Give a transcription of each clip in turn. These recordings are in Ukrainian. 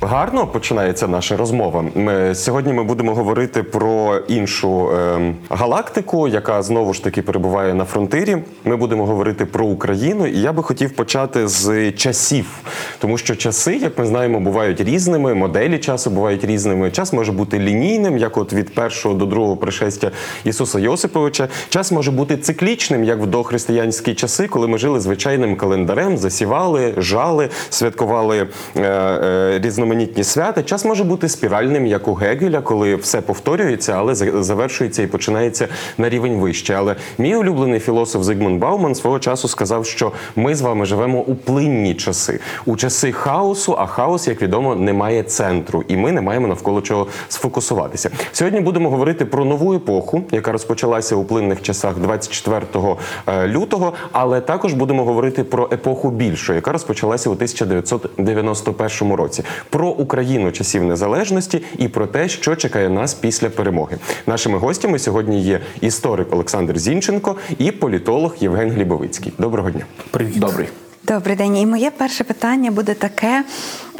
Гарно починається наша розмова. Ми, сьогодні ми будемо говорити про іншу е, галактику, яка знову ж таки перебуває на фронтирі. Ми будемо говорити про Україну, і я би хотів почати з часів, тому що часи, як ми знаємо, бувають різними. Моделі часу бувають різними. Час може бути лінійним, як от від першого до другого пришестя Ісуса Йосиповича. Час може бути циклічним, як в дохристиянські часи, коли ми жили звичайним календарем, засівали, жали, святкували е, е, різноманітні свята. Час може бути спіральним, як у Гегеля, коли все повторюється, але завершується і починається на рівень вище. Але мій улюблений філософ Зигмунд Бауман свого часу сказав, що ми з вами живемо у плинні часи, у часи хаосу, а хаос, як відомо, не має центру, і ми не маємо навколо чого сфокусуватися. Сьогодні будемо говорити про нову епоху, яка розпочалася у плинних часах 24 е, лютого, але також будемо говорити про епоху більшу, яка розпочалася у 1991 році. Про Україну часів незалежності і про те, що чекає нас після перемоги. Нашими гостями сьогодні є історик Олександр Зінченко і політолог Євген Глібовицький. Доброго дня. Привіт. Добрий. Добрий день. І моє перше питання буде таке: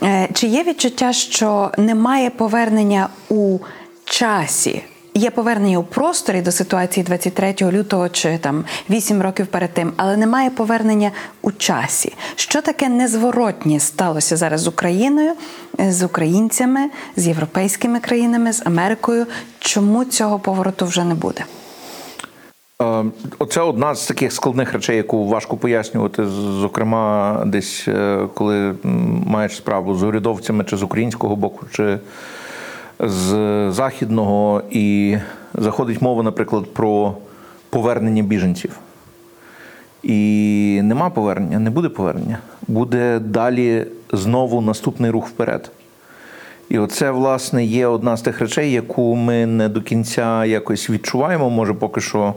Е, чи є відчуття, що немає повернення у часі? Є повернення у просторі до ситуації 23 лютого чи там 8 років перед тим, але немає повернення у часі. Що таке незворотнє сталося зараз з Україною, е, з українцями, з європейськими країнами, з Америкою? Чому цього повороту вже не буде? Е, Оце одна з таких складних речей, яку важко пояснювати, зокрема, десь е, коли маєш справу з урядовцями чи з українського боку, чи з західного, і заходить мова, наприклад, про повернення біженців. І нема повернення, не буде повернення. Буде далі знову наступний рух вперед. І оце, власне, є одна з тих речей, яку ми не до кінця якось відчуваємо, може поки що,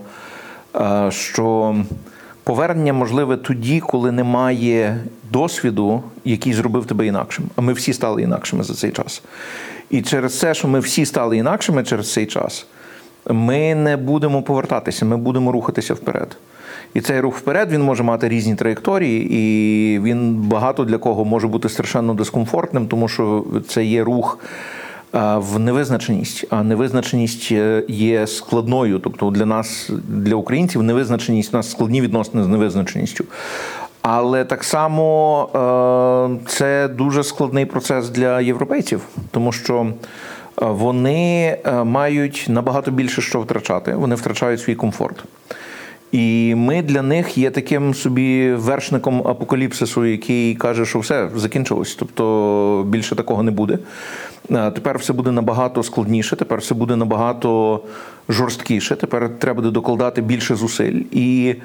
е, що повернення можливе тоді, коли немає досвіду, який зробив тебе інакшим. А ми всі стали інакшими за цей час. І через це, що ми всі стали інакшими через цей час, ми не будемо повертатися, ми будемо рухатися вперед. І цей рух вперед він може мати різні траєкторії, і він багато для кого може бути страшенно дискомфортним, тому що це є рух в невизначеність. А невизначеність е, є складною. Тобто для нас, для українців, невизначеність у нас складні відносини з невизначеністю. Але так само е, це дуже складний процес для європейців, тому що е, вони мають набагато більше що втрачати. Вони втрачають свій комфорт. І ми для них є таким собі вершником апокаліпсису, який каже, що все закінчилось, тобто більше такого не буде. Тепер все буде набагато складніше, тепер все буде набагато жорсткіше. Тепер треба буде докладати більше зусиль. І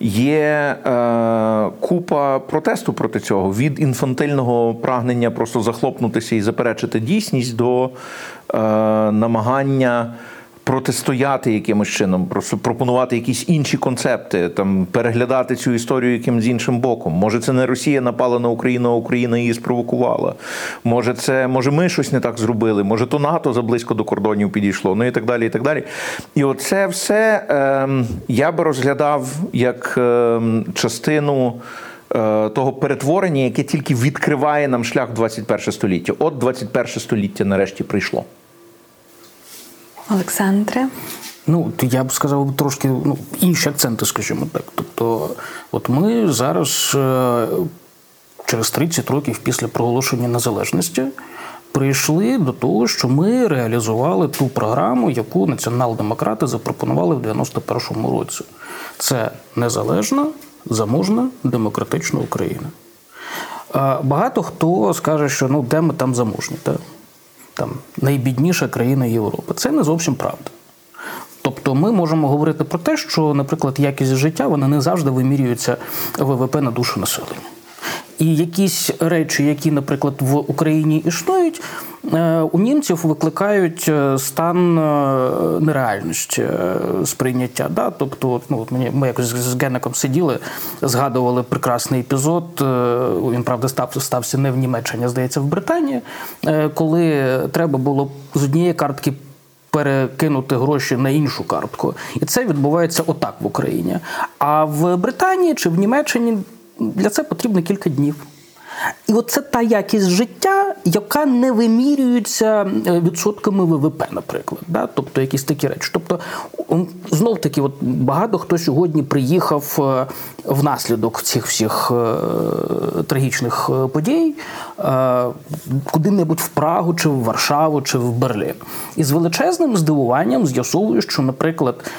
є е, купа протесту проти цього від інфантильного прагнення просто захлопнутися і заперечити дійсність до е, намагання протистояти якимось чином, пропонувати якісь інші концепти, там переглядати цю історію якимось іншим боком. Може, це не Росія напала на Україну, а Україна її спровокувала. Може, це може ми щось не так зробили, може, то НАТО заблизько до кордонів підійшло, ну і так далі. І так далі. І оце все е, я би розглядав як е, частину. Того перетворення, яке тільки відкриває нам шлях в 21 століття. От 21 століття нарешті прийшло. Олександре. Ну, я б сказав трошки ну, інші акценти, скажімо так. Тобто, от ми зараз, е, через 30 років після проголошення незалежності, прийшли до того, що ми реалізували ту програму, яку націонал-демократи запропонували в 91-му році. Це незалежна, заможна, демократична Україна. Е, Багато хто скаже, що ну де ми там заможні, та? Там найбідніша країна Європи. Це не зовсім правда. Тобто ми можемо говорити про те, що, наприклад, якість життя вона не завжди вимірюється ВВП на душу населення. І якісь речі, які, наприклад, в Україні існують, у німців викликають е, стан е, нереальності е, сприйняття. Да? Тобто, ну, от мені ми якось з Генеком сиділи, згадували прекрасний епізод. е, Він правда став стався не в Німеччині, а здається, в Британії, е, коли треба було з однієї картки. Перекинути гроші на іншу картку, і це відбувається отак в Україні. А в Британії чи в Німеччині для це потрібно кілька днів. І от це та якість життя, яка не вимірюється відсотками ВВП, наприклад. Да? Тобто якісь такі речі. Тобто, знов таки, от багато хто сьогодні приїхав е, внаслідок цих всіх е, трагічних е, подій куди-небудь в Прагу, чи в Варшаву, чи в Берлін. І з величезним здивуванням з'ясовую, що, наприклад,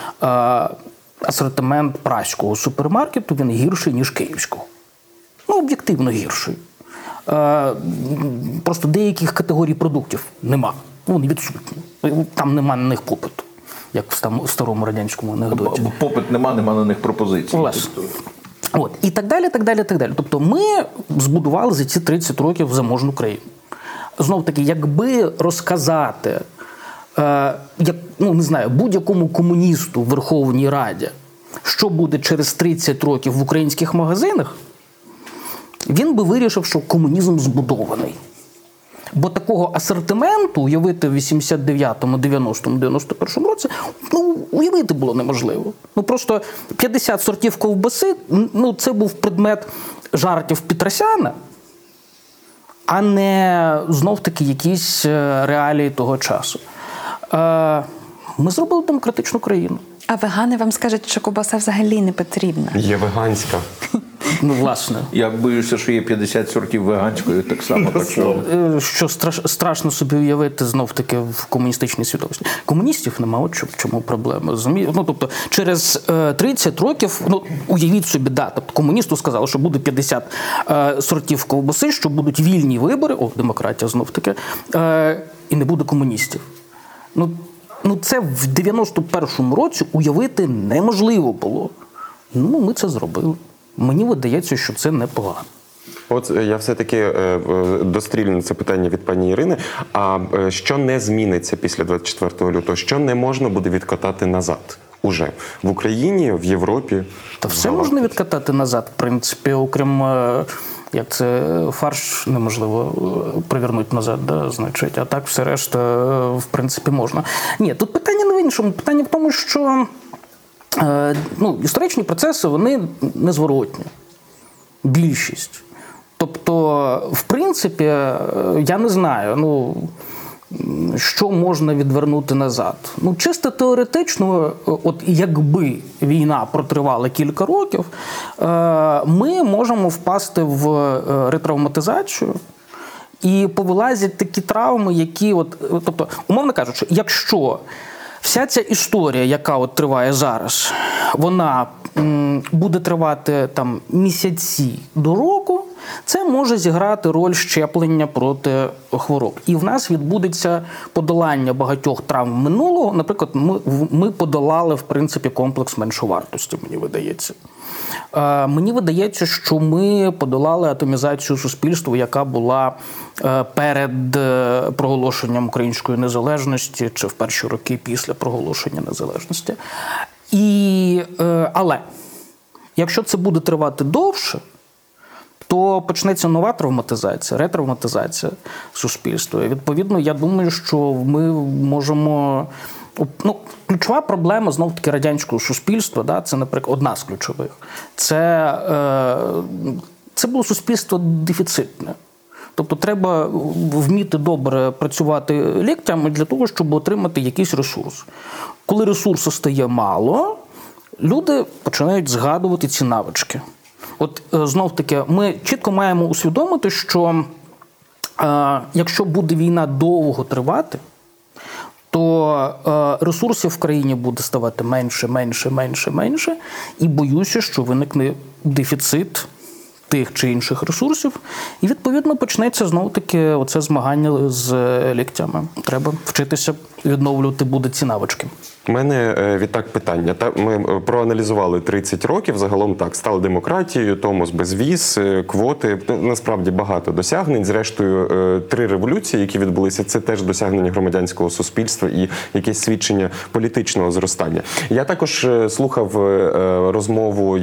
асортимент праського супермаркету він гірший, ніж київського. Ну, об'єктивно гірший. Е, просто деяких категорій продуктів нема. Вони відсутні. Там нема на них попиту, як в старому радянському анекдоті. Попит нема, нема на них пропозицій. От. І так далі, так далі, так далі. Тобто ми збудували за ці 30 років заможну країну. Знов таки, якби розказати, е, як, ну, не знаю, будь-якому комуністу в Верховній Раді, що буде через 30 років в українських магазинах, він би вирішив, що комунізм збудований. Бо такого асортименту уявити в 89-му, 90-му, 91-му році ну, уявити було неможливо. Ну просто 50 сортів ковбаси ну, це був предмет жартів Петросяна, а не знов-таки якісь е, реалії того часу. Е, Ми зробили демократичну країну. А вегани вам скажуть, що ковбаса взагалі не потрібна. Є веганська. Ну, власне. Я боюся, що є 50 сортів веганської, так само. так що... Е, що страш, страшно собі уявити знов таки в комуністичній свідомості. Комуністів нема, от чому, чому проблема. Розумієте? Ну тобто, через е, 30 років, ну уявіть собі, да, тобто комуністу сказали, що буде 50 е, сортів ковбаси, що будуть вільні вибори, о, демократія знов таки, е, і не буде комуністів. Ну, ну це в 91-му році уявити неможливо було. Ну, ми це зробили. Мені видається, що це непогано. От е, я все-таки е, дострілю на це питання від пані Ірини. А е, що не зміниться після 24 лютого? Що не можна буде відкатати назад? Уже в Україні, в Європі? Та все галактиці? можна відкатати назад, в принципі, окрім як це фарш неможливо привернути назад, да, значить, а так все решта, в принципі, можна. Ні, тут питання не в іншому. Питання в тому, що ну, історичні процеси вони незворотні. Більшість. Тобто, в принципі, е, я не знаю, ну. Що можна відвернути назад? Ну, чисто теоретично, е, от якби війна протривала кілька років, е, ми можемо впасти в е, ретравматизацію і повилазять такі травми, які, от, е, тобто, умовно кажучи, якщо вся ця історія, яка от триває зараз, вона буде тривати там місяці до року, це може зіграти роль щеплення проти хвороб. І в нас відбудеться подолання багатьох травм минулого. Наприклад, ми, ми подолали в принципі комплекс меншовартості, мені видається. Е, Мені видається, що ми подолали атомізацію суспільства, яка була е, перед е, проголошенням української незалежності чи в перші роки після проголошення незалежності. І, але якщо це буде тривати довше, то почнеться нова травматизація, ретравматизація суспільства. Відповідно, я думаю, що ми можемо. Ну, ключова проблема знов таки радянського суспільства, да, це, наприклад, одна з ключових. Це, е, це було суспільство дефіцитне. Тобто треба вміти добре працювати ліктями для того, щоб отримати якийсь ресурс. Коли ресурсу стає мало, люди починають згадувати ці навички. От е, знов таки, ми чітко маємо усвідомити, що е, якщо буде війна довго тривати, то е, ресурсів в країні буде ставати менше, менше, менше, менше. І боюся, що виникне дефіцит тих чи інших ресурсів, і відповідно почнеться знову таки оце змагання з ліктями. Треба вчитися відновлювати буде ці навички. У мене е, відтак питання. Та ми е, проаналізували 30 років. Загалом так стали демократією, Томос безвіз, е, квоти. Насправді багато досягнень. Зрештою, три революції, які відбулися, це теж досягнення громадянського суспільства і якесь свідчення політичного зростання. Я також слухав розмову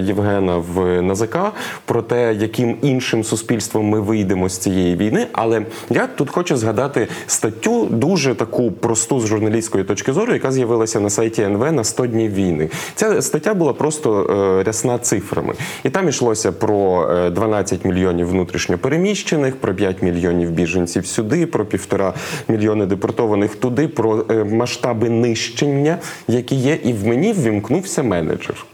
Євгена в НАЗК про те, яким іншим суспільством ми вийдемо з цієї війни. Але я тут хочу згадати статтю дуже таку просту з журналістської точки зору, яка з'явилася на сайті НВ на 100 днів війни. Ця стаття була просто е, рясна цифрами, і там йшлося про е, 12 мільйонів внутрішньопереміщених, про 5 мільйонів біженців сюди, про півтора мільйони депортованих туди, про е, масштаби нищення, які є, і в мені ввімкнувся менеджер.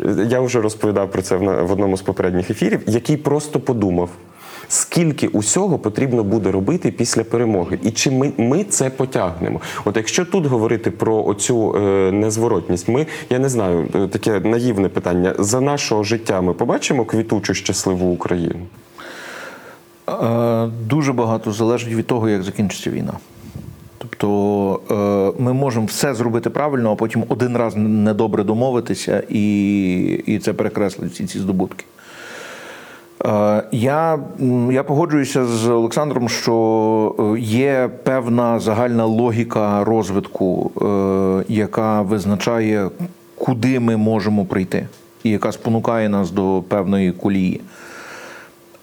Е, Я вже розповідав про це в одному з попередніх ефірів, який просто подумав. Скільки усього потрібно буде робити після перемоги, і чи ми, ми це потягнемо? От якщо тут говорити про оцю е, незворотність, ми я не знаю, е, таке наївне питання. За нашого життя ми побачимо квітучу щасливу Україну. Е, Дуже багато залежить від того, як закінчиться війна. Тобто е, ми можемо все зробити правильно, а потім один раз недобре домовитися, і, і це перекреслить всі ці здобутки. Е, Я, я погоджуюся з Олександром, що е, є певна загальна логіка розвитку, е, яка визначає, куди ми можемо прийти, і яка спонукає нас до певної колії.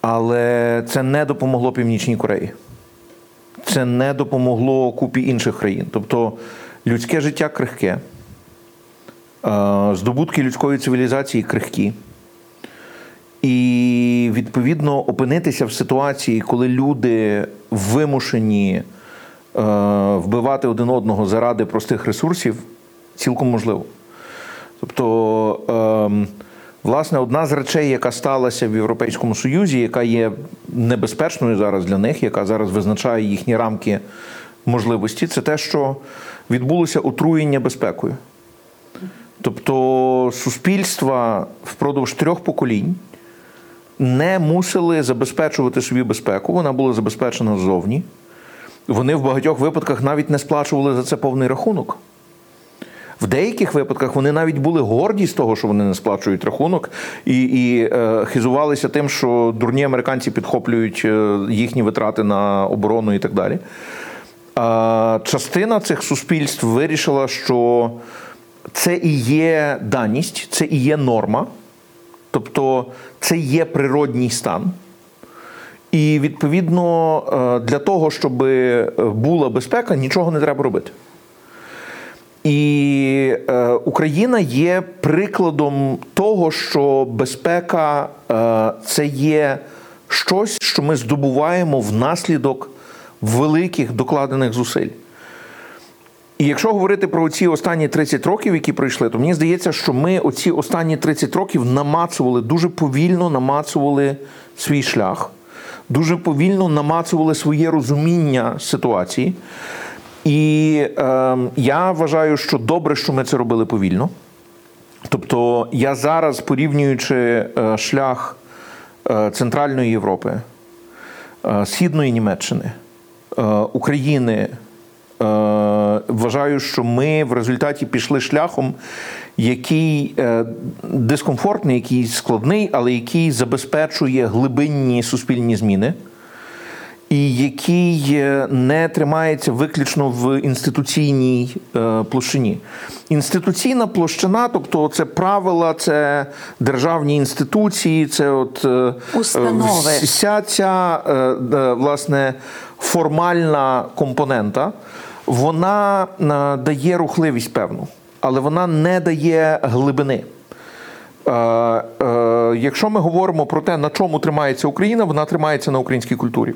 Але це не допомогло Північній Кореї. Це не допомогло купі інших країн. Тобто людське життя крихке, здобутки людської цивілізації крихкі. І відповідно опинитися в ситуації, коли люди вимушені е, вбивати один одного заради простих ресурсів, цілком можливо. Тобто, ем, власне, одна з речей, яка сталася в Європейському Союзі, яка є небезпечною зараз для них, яка зараз визначає їхні рамки можливості, це те, що відбулося отруєння безпекою. Тобто суспільства впродовж трьох поколінь не мусили забезпечувати собі безпеку, вона була забезпечена ззовні. Вони в багатьох випадках навіть не сплачували за це повний рахунок. В деяких випадках вони навіть були горді з того, що вони не сплачують рахунок, і і е, хизувалися тим, що дурні американці підхоплюють е, їхні витрати на оборону і так далі. А частина цих суспільств вирішила, що це і є даність, це і є норма, тобто це є природній стан. І відповідно е, для того, щоб була безпека, нічого не треба робити. І е, Україна є прикладом того, що безпека е, це є щось, що ми здобуваємо внаслідок великих докладених зусиль. І якщо говорити про ці останні 30 років, які пройшли, то мені здається, що ми оці останні 30 років намацували, дуже повільно намацували свій шлях, дуже повільно намацували своє розуміння ситуації. І е, я вважаю, що добре, що ми це робили повільно. Тобто, я зараз, порівнюючи е, шлях е, Центральної Європи, е, Східної Німеччини, України, вважаю, що ми в результаті пішли шляхом, який е, дискомфортний, який складний, але який забезпечує глибинні суспільні зміни і який не тримається виключно в інституційній е, площині. Інституційна площина, тобто це правила, це державні інституції, це от е, Установи. вся ця е, е, власне формальна компонента, вона е, дає рухливість певну, але вона не дає глибини. Е, е, Якщо ми говоримо про те, на чому тримається Україна, вона тримається на українській культурі.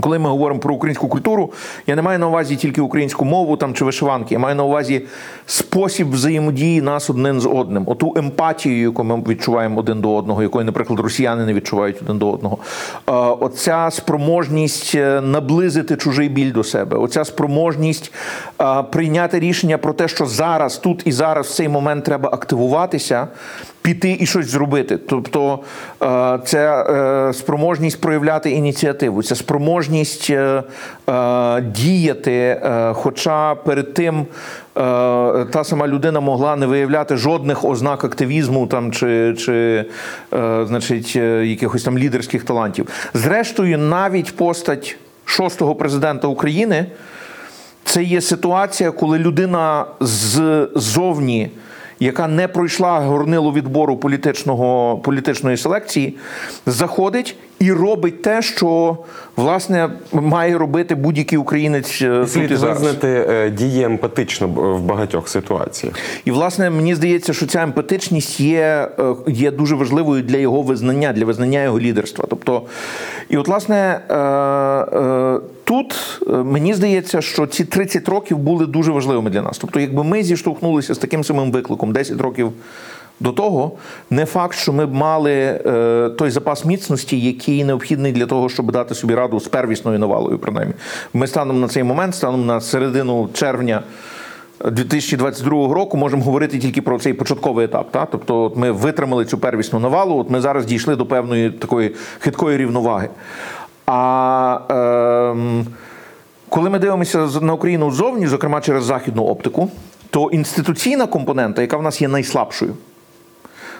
Коли ми говоримо про українську культуру, я не маю на увазі тільки українську мову там чи вишиванки, я маю на увазі спосіб взаємодії нас один з одним, оту емпатію, яку ми відчуваємо один до одного, якої, наприклад, росіяни не відчувають один до одного. Е, Оця спроможність е, наблизити чужий біль до себе, оця спроможність е, прийняти рішення про те, що зараз, тут і зараз, в цей момент треба активуватися піти і щось зробити. Тобто це е, спроможність проявляти ініціативу, це спроможність е, е, діяти. Хоча перед тим та сама людина могла не виявляти жодних ознак активізму там чи, чи значить, якихось там лідерських талантів. Зрештою, навіть постать шостого президента України. Це є ситуація, коли людина ззовні, яка не пройшла горнило відбору політичного, політичної селекції, заходить і робить те, що власне має робити будь-який українець е, Слід визнати е, діє емпатично в багатьох ситуаціях. І власне мені здається, що ця емпатичність є, е, є дуже важливою для його визнання, для визнання його лідерства. Тобто, і от, власне, тут е, мені здається, що ці 30 років були дуже важливими для нас. Тобто, якби ми зіштовхнулися з таким самим викликом 10 років. До того не факт, що ми б мали е, той запас міцності, який необхідний для того, щоб дати собі раду з первісною навалою. Принаймні, ми станом на цей момент, станом на середину червня 2022 року можемо говорити тільки про цей початковий етап. Та? Тобто, от ми витримали цю первісну навалу, от ми зараз дійшли до певної такої хиткої рівноваги. А ем, коли ми дивимося на Україну ззовні, зокрема через західну оптику, то інституційна компонента, яка в нас є найслабшою,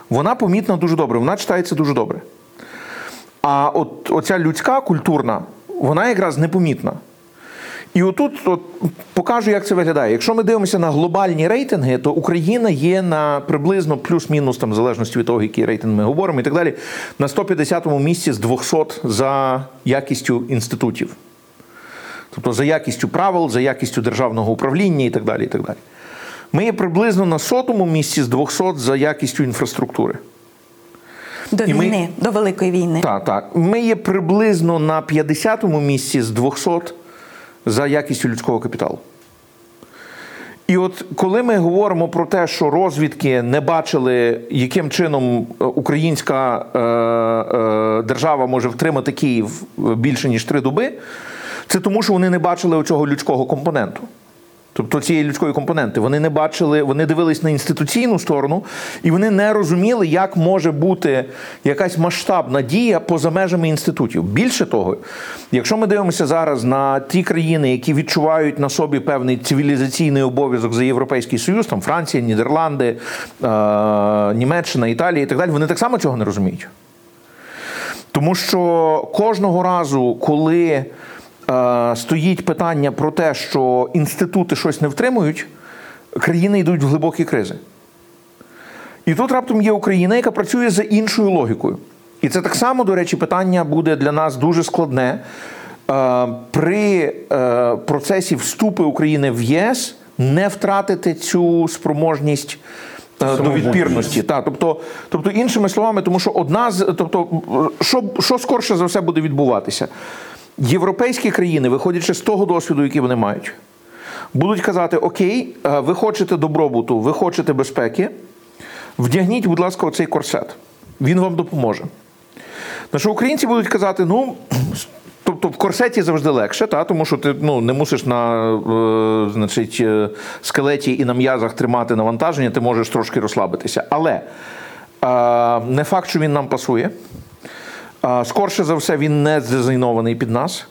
вона помітна дуже добре, вона читається дуже добре. А от оця людська культурна, вона якраз непомітна. І отут от, покажу, як це виглядає. Якщо ми дивимося на глобальні рейтинги, то Україна є на приблизно плюс-мінус, там, в залежності від того, який рейтинг ми говоримо, і так далі, на 150-му місці з 200 за якістю інститутів. Тобто за якістю правил, за якістю державного управління і так далі. І так далі. Ми є приблизно на сотому місці з 200 за якістю інфраструктури. До І ми- війни, до великої війни. Так, так. Ми є приблизно на 50-му місці з 200 за якістю людського капіталу. І от коли ми говоримо про те, що розвідки не бачили, яким чином е, українська е, е, держава може втримати Київ більше ніж три доби, це тому, що вони не бачили оцього людського компоненту. Тобто цієї людської компоненти. Вони не бачили, вони дивились на інституційну сторону, і вони не розуміли, як може бути якась масштабна дія поза межами інститутів. Більше того, якщо ми дивимося зараз на ті країни, які відчувають на собі певний цивілізаційний обов'язок за Європейський Союз, там Франція, Нідерланди, е- Німеччина, Італія і так далі, вони так само цього не розуміють. Тому що кожного разу, коли стоїть питання про те, що інститути щось не втримують, країни йдуть в глибокі кризи. І тут раптом є Україна, яка працює за іншою логікою. І це так само, до речі, питання буде для нас дуже складне. Е, При е, процесі вступу України в ЄС не втратити цю спроможність е, до відпірності. Та, тобто, тобто, іншими словами, тому що одна з тобто, е, що, що скорше за все буде відбуватися? Європейські країни, виходячи з того досвіду, який вони мають, будуть казати: Окей, е, ви хочете добробуту, ви хочете безпеки, вдягніть, будь ласка, оцей корсет. Він вам допоможе. На що українці будуть казати, ну. Тобто в корсеті завжди легше, та? тому що ти ну, не мусиш на е, значить, е, скелеті і на м'язах тримати навантаження, ти можеш трошки розслабитися. Але е, не факт, що він нам пасує. Скорше за все, він не здизайнований під нас.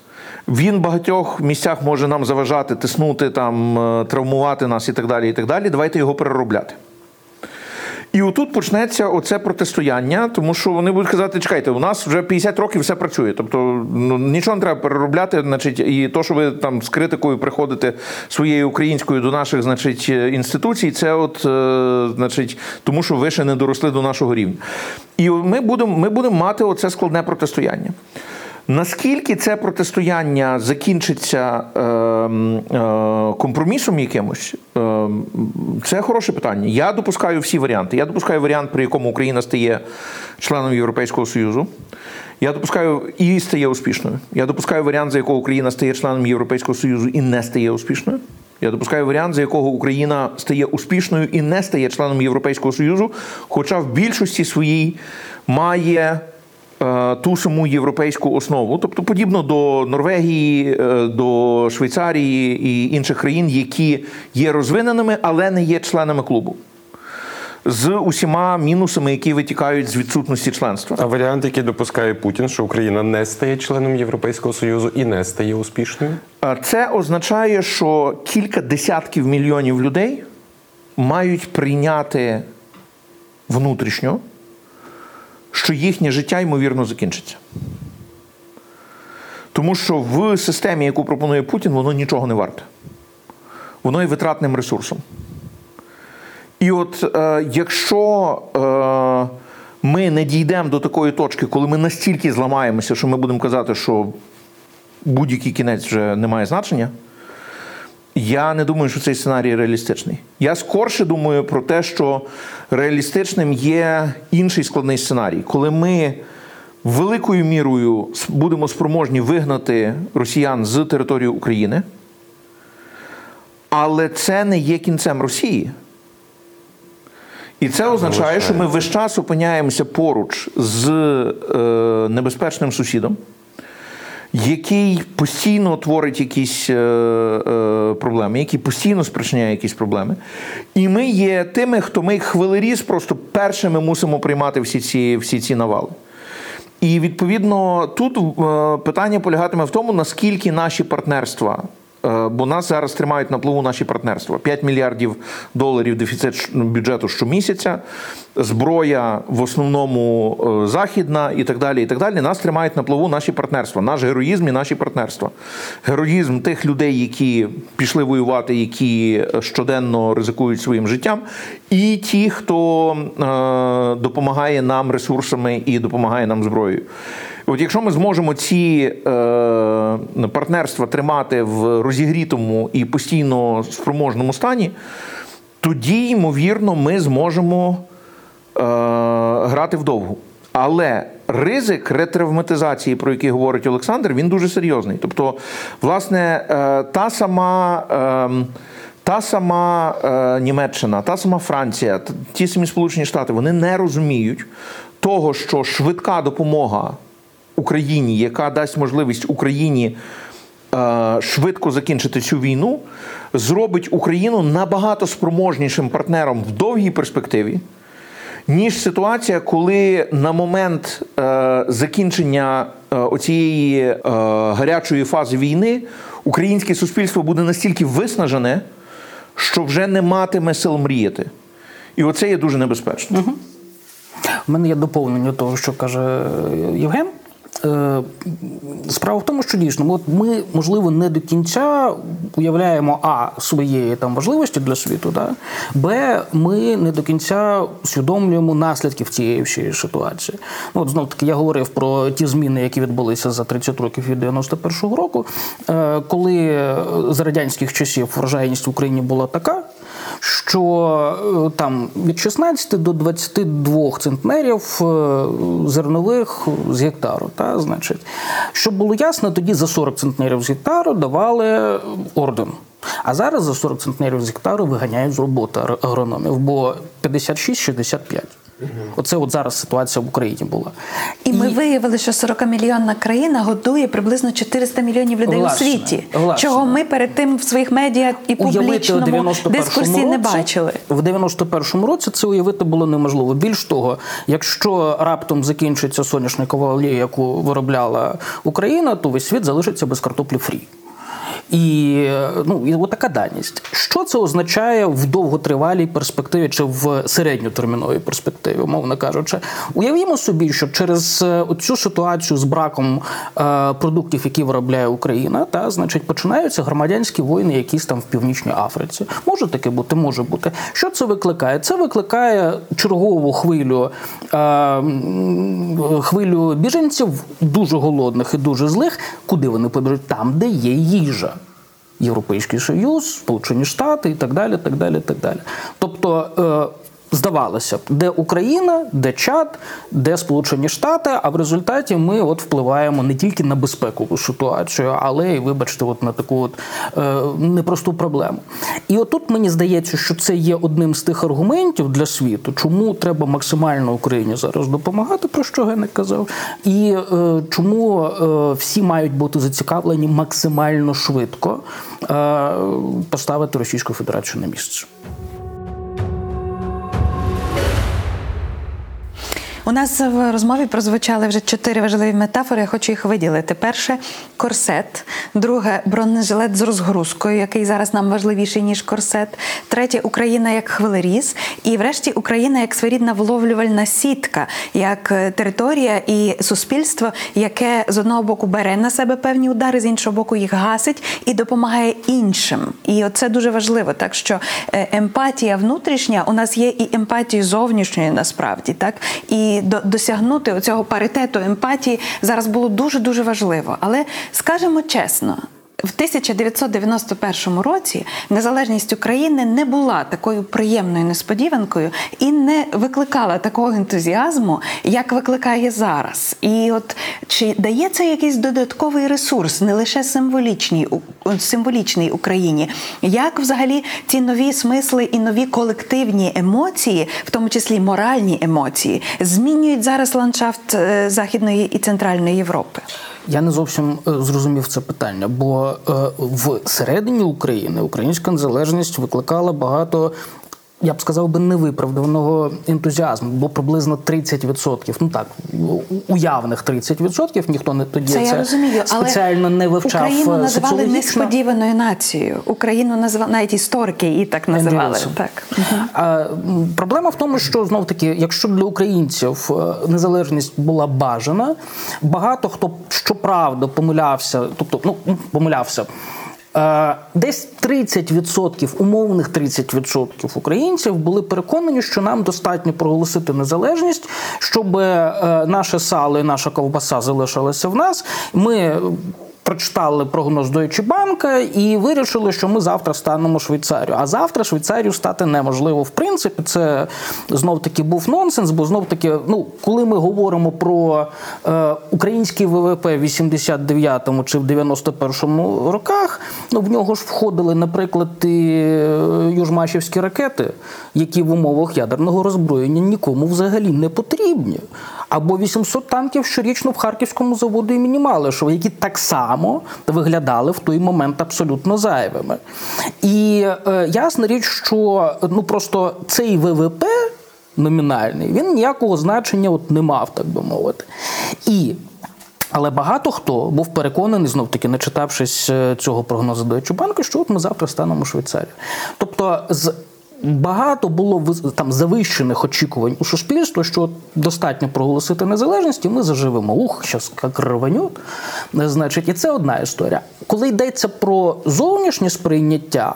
Він в багатьох місцях може нам заважати, тиснути, там, е, травмувати нас і так далі. і так далі. Давайте його переробляти. І отут почнеться оце протистояння, тому що вони будуть казати: чекайте, у нас вже 50 років все працює. Тобто ну, нічого не треба переробляти. Значить, і то, що ви там з критикою приходите своєю українською до наших значить, інституцій, це от, е, значить, тому що ви ще не доросли до нашого рівня. І ми будемо ми будемо мати оце складне протистояння. Наскільки це протистояння закінчиться е, е, компромісом якимось, е, це хороше питання. Я допускаю всі варіанти. Я допускаю варіант, при якому Україна стає членом Європейського Союзу. Я допускаю і стає успішною. Я допускаю варіант, за якого Україна стає членом Європейського Союзу і не стає успішною. Я допускаю варіант, за якого Україна стає успішною і не стає членом Європейського Союзу, хоча в більшості своїй має ту саму європейську основу, тобто подібно до Норвегії, е, до Швейцарії і інших країн, які є розвиненими, але не є членами клубу. з усіма мінусами, які витікають з відсутності членства. А варіант, який допускає Путін, що Україна не стає членом Європейського Союзу і не стає успішною. Це означає, що кілька десятків мільйонів людей мають прийняти внутрішньо, що їхнє життя ймовірно закінчиться. Тому що в системі, яку пропонує Путін, воно нічого не варте. Воно є витратним ресурсом. І от е, якщо е, ми не дійдемо до такої точки, коли ми настільки зламаємося, що ми будемо казати, що будь-який кінець вже не має значення, я не думаю, що цей сценарій реалістичний. Я скорше думаю про те, що реалістичним є інший складний сценарій, коли ми великою мірою будемо спроможні вигнати росіян з території України, але це не є кінцем Росії. І це означає, що ми весь час опиняємося поруч з е, небезпечним сусідом, який постійно творить якісь е, е, проблеми, який постійно спричиняє якісь проблеми. І ми є тими, хто ми хвилеріз просто першими мусимо приймати всі ці, всі ці навали. І відповідно тут е, питання полягатиме в тому, наскільки наші партнерства. Е, Бо нас зараз тримають на плаву наші партнерства. 5 мільярдів доларів дефіцит бюджету щомісяця, зброя в основному е, західна і так далі. І так далі. Нас тримають на плаву наші партнерства, наш героїзм і наші партнерства. Героїзм тих людей, які пішли воювати, які щоденно ризикують своїм життям, і ті, хто е, допомагає нам ресурсами і допомагає нам зброєю. От якщо ми зможемо ці е, партнерства тримати в розігрітому і постійно спроможному стані, тоді, ймовірно, ми зможемо е, грати вдовгу. Але ризик ретравматизації, про який говорить Олександр, він дуже серйозний. Тобто, власне, е, та сама. ем, та сама е, Німеччина, та сама Франція, ті самі Сполучені Штати, вони не розуміють того, що швидка допомога Україні, яка дасть можливість Україні е, швидко закінчити цю війну, зробить Україну набагато спроможнішим партнером в довгій перспективі, ніж ситуація, коли на момент е, закінчення е, оцієї е, гарячої фази війни українське суспільство буде настільки виснажене, що вже не матиме сил мріяти. І оце є дуже небезпечно. У мене є доповнення того, що каже Євген. Е, Справа в тому, що дійсно, от ми, можливо, не до кінця уявляємо а своєї там важливості для світу, да? б, ми не до кінця усвідомлюємо наслідків цієї всієї ситуації. Ну, от знов таки я говорив про ті зміни, які відбулися за 30 років від 91-го року, Е, коли за радянських часів врожайність в Україні була така, що е, там від 16 до 22 центнерів зернових з гектару. Та, значить, щоб було ясно, тоді за 40 центнерів з гектару давали орден. А зараз за 40 центнерів з гектару виганяють з роботи агрономів, бо 56-65. Оце от зараз ситуація в Україні була. І ми виявили, що 40-мільйонна країна годує приблизно 400 мільйонів людей Власне, у світі, власне. чого ми перед тим в своїх медіа і публічному 91-му дискурсі не бачили. В 91-му році це уявити було неможливо. Більш того, якщо раптом закінчиться соняшникова олія, яку виробляла Україна, то весь світ залишиться без картоплі фрі. І ну і така даність. Що це означає в довготривалій перспективі чи в середньотерміновій перспективі, умовно кажучи? Уявімо собі, що через е, цю ситуацію з браком е, продуктів, які виробляє Україна, та значить починаються громадянські війни, якісь там в північній Африці. Може таке бути, може бути. Що це викликає? Це викликає чергову хвилю е, хвилю біженців, дуже голодних і дуже злих. Куди вони побіжуть? Там, де є їжа. Європейський Союз, Сполучені Штати і так далі. так далі, так далі. Тобто, е, здавалося б, де Україна, де Чад, де Сполучені Штати, а в результаті ми от впливаємо не тільки на безпекову ситуацію, але й, вибачте, от на таку от, е, непросту проблему. І отут мені здається, що це є одним з тих аргументів для світу, чому треба максимально Україні зараз допомагати, про що Генек казав, і е, чому е, всі мають бути зацікавлені максимально швидко е, поставити Російську Федерацію на місце. У нас в розмові прозвучали вже чотири важливі метафори. Я хочу їх виділити. Перше корсет, друге бронежилет з розгрузкою, який зараз нам важливіший ніж корсет. Третє Україна як хвилеріз. І врешті Україна як своєрідна вловлювальна сітка, як е, територія і суспільство, яке з одного боку бере на себе певні удари, з іншого боку їх гасить і допомагає іншим. І це дуже важливо. Так що е, емпатія внутрішня у нас є і емпатії зовнішньої насправді, так і до, досягнути цього паритету емпатії зараз було дуже дуже важливо. Але скажемо чесно. В 1991 році незалежність України не була такою приємною несподіванкою і не викликала такого ентузіазму, як викликає зараз. І от чи дає це якийсь додатковий ресурс, не лише символічний Україні? Як взагалі ці нові смисли і нові колективні емоції, в тому числі моральні емоції, змінюють зараз ландшафт е, Західної і Центральної Європи? Я не зовсім е, зрозумів це питання, бо е, в середині України українська незалежність викликала багато. Я б сказав би невиправданого ентузіазму, бо приблизно 30%, ну так, уявних 30%, ніхто не тоді Це це, я розумію, але спеціально не вивчав Україну е, називали несподіваною нацією. Україну називали навіть історики її так називали. Андерсон. Так. А, проблема в тому, що знов таки, якщо для українців е, незалежність була бажана, багато хто щоправда помилявся, тобто ну помилявся. Е, Десь 30%, умовних 30% українців були переконані, що нам достатньо проголосити незалежність, щоб е, наше сало і наша ковбаса залишилися в нас. Ми прочитали прогноз Deutsche Bank і вирішили, що ми завтра станемо Швейцарію. А завтра Швейцарію стати неможливо. В принципі, це знов таки був нонсенс, бо знов таки, ну коли ми говоримо про е, український ВВП в 89-му чи в 91-му роках, ну в нього ж входили, наприклад, і е, южмашівські ракети, які в умовах ядерного роззброєння нікому взагалі не потрібні. Або 800 танків щорічно в харківському заводу імені Малишева, які так само виглядали в той момент абсолютно зайвими. І е, ясна річ, що ну просто цей ВВП номінальний він ніякого значення от не мав, так би мовити. І але багато хто був переконаний, знов таки, не читавшись е, цього прогнозу Deutsche Bank, що от ми завтра станемо Швейцарією. Тобто, з багато було там завищених очікувань у суспільства, що достатньо проголосити незалежність, і ми заживемо. Ух, щас як рванет. Значить, і це одна історія. Коли йдеться про зовнішнє сприйняття,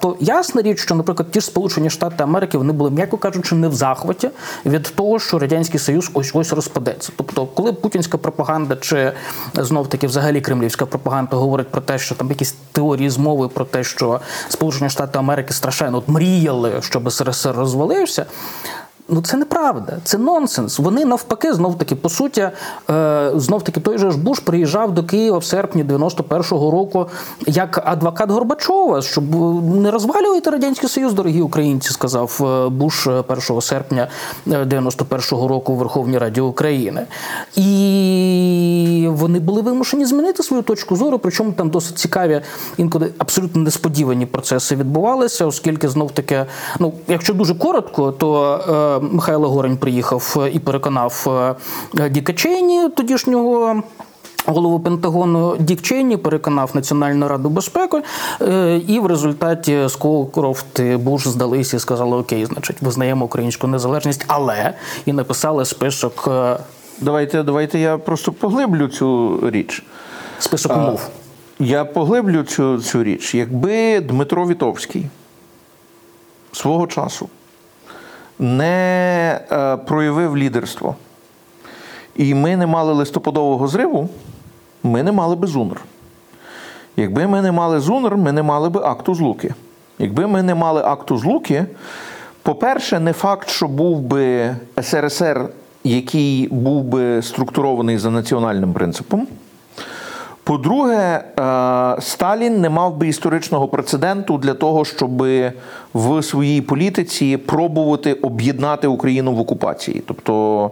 то ясна річ, що, наприклад, ті ж Сполучені Штати Америки вони були, м'яко кажучи, не в захваті від того, що радянський союз ось ось розпадеться. Тобто, коли путінська пропаганда чи знов таки взагалі кремлівська пропаганда говорить про те, що там якісь теорії змови про те, що Сполучені Штати Америки страшенно от мріяли, щоб СРСР розвалився. Ну, це неправда, це нонсенс. Вони навпаки, знов таки, по суті, е, знов таки той же ж Буш приїжджав до Києва в серпні 91-го року як адвокат Горбачова, щоб не розвалювати радянський союз, дорогі українці, сказав е, Буш 1 серпня е, 91-го року у Верховній Раді України. І вони були вимушені змінити свою точку зору, причому там досить цікаві, інколи абсолютно несподівані процеси відбувалися, оскільки знов таки, ну якщо дуже коротко, то е, Михайло Горень приїхав і переконав е, Діка Чейні, тодішнього. Голову Пентагону Дік Чейні переконав Національну раду безпеки, е, і в результаті Сколкрофт і Буш здалися і сказали: Окей, значить, визнаємо українську незалежність, але і написали список е, Давайте, давайте я просто поглиблю цю річ. список умов. Я поглиблю цю, цю річ. Якби Дмитро Вітовський свого часу не е, проявив лідерство, і ми не мали листопадового зриву, ми не мали би ЗУНР. Якби ми не мали ЗУНР, ми не мали би акту злуки. Якби ми не мали акту злуки, по-перше, не факт, що був би СРСР, який був би структурований за національним принципом. По-друге, е, Сталін не мав би історичного прецеденту для того, щоб в своїй політиці пробувати об'єднати Україну в окупації. Тобто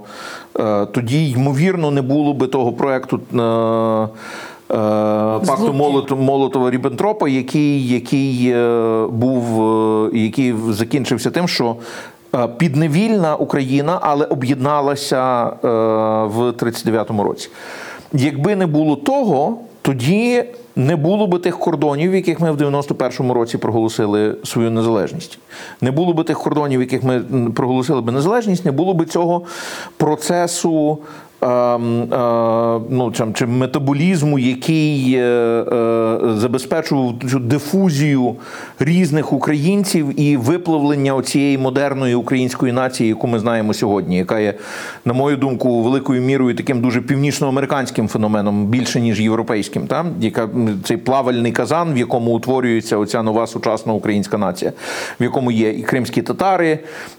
е, тоді, ймовірно, не було би того проекту. е, Пакту Молотова Ріббентропа, який, який був, який закінчився тим, що підневільна Україна, але об'єдналася в 39-му році. Якби не було того, тоді не було би тих кордонів, в яких ми в 91-му році проголосили свою незалежність. Не було би тих кордонів, в яких ми проголосили би незалежність, не було би цього процесу. Ем, е, Ну, там, чи метаболізму, який е, е, забезпечував цю дифузію різних українців і виплавлення цієї модерної української нації, яку ми знаємо сьогодні, яка є, на мою думку, великою мірою таким дуже північноамериканським феноменом, більше ніж європейським, там яка цей плавальний казан, в якому утворюється оця нова сучасна українська нація, в якому є і кримські татари,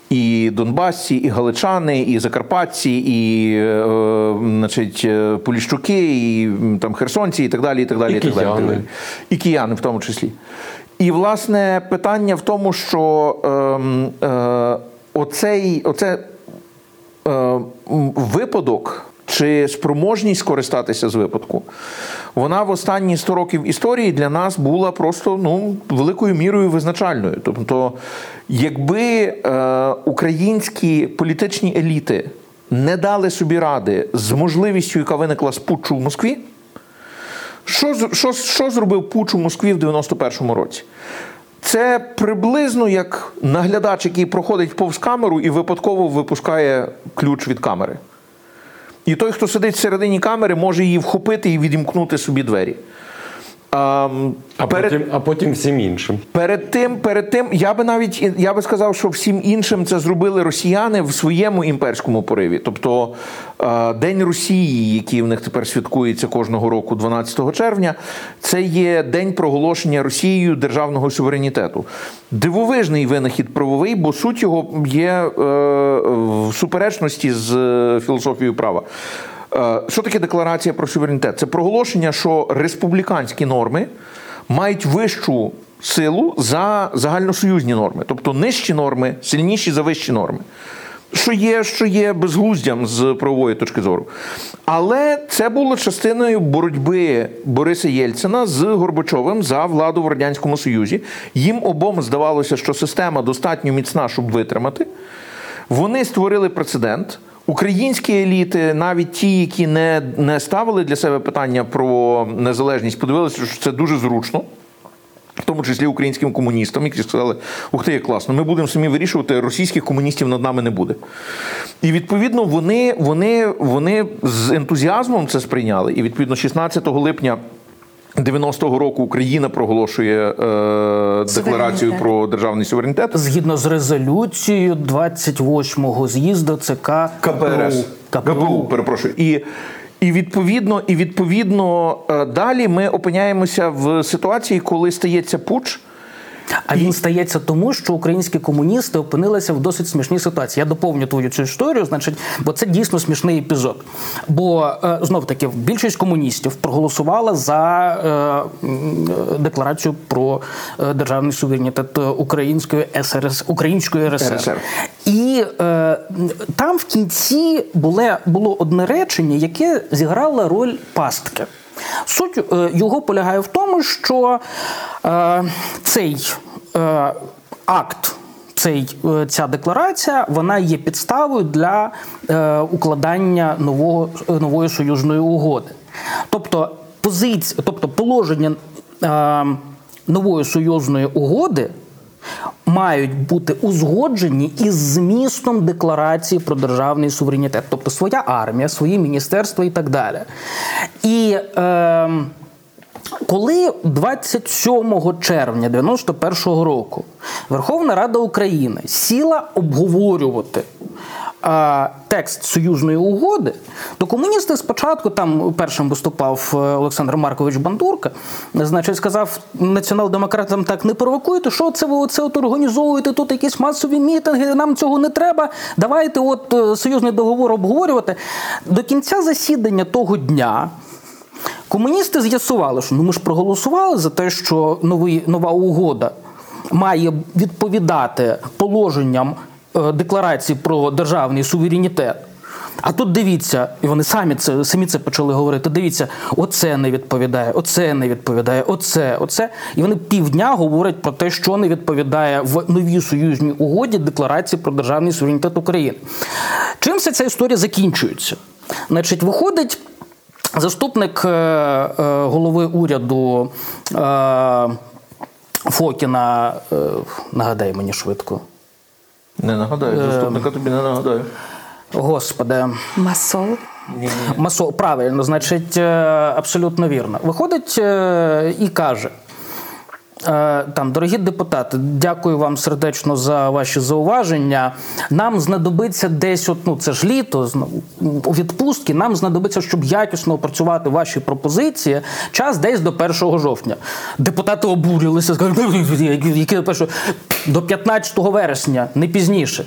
і донбасці, і галичани, і закарпатці, і значить, е, поліщуки, і там херсонці, і так далі. І так далі, І і так далі, і кияни. далі. І кияни в тому числі. І власне питання в тому, що ем, е, оцей, оце е, випадок чи спроможність скористатися з випадку, вона в останні 100 років історії для нас була просто ну, великою мірою визначальною. Тобто, якби е, українські політичні еліти не дали собі ради з можливістю, яка виникла з путчу в Москві, що, що, що зробив Пуч у Москві в 91-му році? Це приблизно як наглядач, який проходить повз камеру і випадково випускає ключ від камери. І той, хто сидить всередині камери, може її вхопити і відімкнути собі двері. А, А, потім, а потім всім іншим. Перед тим, перед тим, я би навіть я би сказав, що всім іншим це зробили росіяни в своєму імперському пориві. Тобто е, День Росії, який в них тепер святкується кожного року, 12 червня, це є день проголошення Росією державного суверенітету. Дивовижний винахід правовий, бо суть його є е, в суперечності з е, філософією права. Е, Що таке декларація про суверенітет? Це проголошення, що республіканські норми мають вищу силу за загальносоюзні норми, тобто нижчі норми сильніші за вищі норми. Що є, що є безглуздям з правової точки зору. Але це було частиною боротьби Бориса Єльцина з Горбачовим за владу в Радянському Союзі. Їм обом здавалося, що система достатньо міцна, щоб витримати. Вони створили прецедент. Українські еліти, навіть ті, які не, не ставили для себе питання про незалежність, подивилися, що це дуже зручно. В тому числі українським комуністам, які сказали, ух ти, як класно, ми будемо самі вирішувати, російських комуністів над нами не буде. І відповідно вони, вони, вони з ентузіазмом це сприйняли. І відповідно 16 липня 90-го року Україна проголошує е, декларацію про державний суверенітет. Згідно з резолюцією 28-го з'їзду ЦК КПРС. КПУ. КПУ, перепрошую. І, і відповідно, і відповідно е, далі ми опиняємося в ситуації, коли стається путч. А він стається тому, що українські комуністи опинилися в досить смішній ситуації. Я доповню твою цю історію, значить, бо це дійсно смішний епізод. Бо е, знов таки більшість комуністів проголосувала за е, декларацію про е, державний суверенітет Української СРС Української РСР. РСР. І е, там в кінці було, було одне речення, яке зіграло роль пастки. Суть е, його полягає в тому, що е, цей е, акт. Цей, ця декларація вона є підставою для е, укладання нового, нової союзної угоди. Тобто, позиція, тобто положення е, нової союзної угоди мають бути узгоджені із змістом декларації про державний суверенітет, тобто своя армія, свої міністерства і так далі. І е, коли 27 червня 91-го року Верховна Рада України сіла обговорювати текст союзної угоди, то комуністи спочатку там першим виступав е, Олександр Маркович Бандурка, значить, сказав націонал-демократам так не провокуйте, що це ви оце от організовуєте тут якісь масові мітинги, нам цього не треба. Давайте от е, союзний договор обговорювати. До кінця засідання того дня. Комуністи з'ясували, що ну ми ж проголосували за те, що новий, нова угода має відповідати положенням декларації про державний суверенітет. А тут дивіться, і вони самі це самі це почали говорити. Дивіться, оце не відповідає, оце не відповідає, оце, оце. І вони півдня говорять про те, що не відповідає в новій союзній угоді декларації про державний суверенітет України. Чим вся ця історія закінчується? Значить, виходить. Заступник е, е, голови уряду е, Фокіна, е, нагадай мені швидко. Не Е, нагадаю, заступника тобі не нагадаю. Господи, Масол. Масо, правильно, значить, е, абсолютно вірно. Виходить е, і каже. Е, Там, дорогі депутати, дякую вам сердечно за ваші зауваження. Нам знадобиться десь, от, ну це ж літо, у відпустки. Нам знадобиться, щоб якісно опрацювати ваші пропозиції, час десь до 1 жовтня. Депутати обурилися, сказали, яке перше до 15 вересня, не пізніше.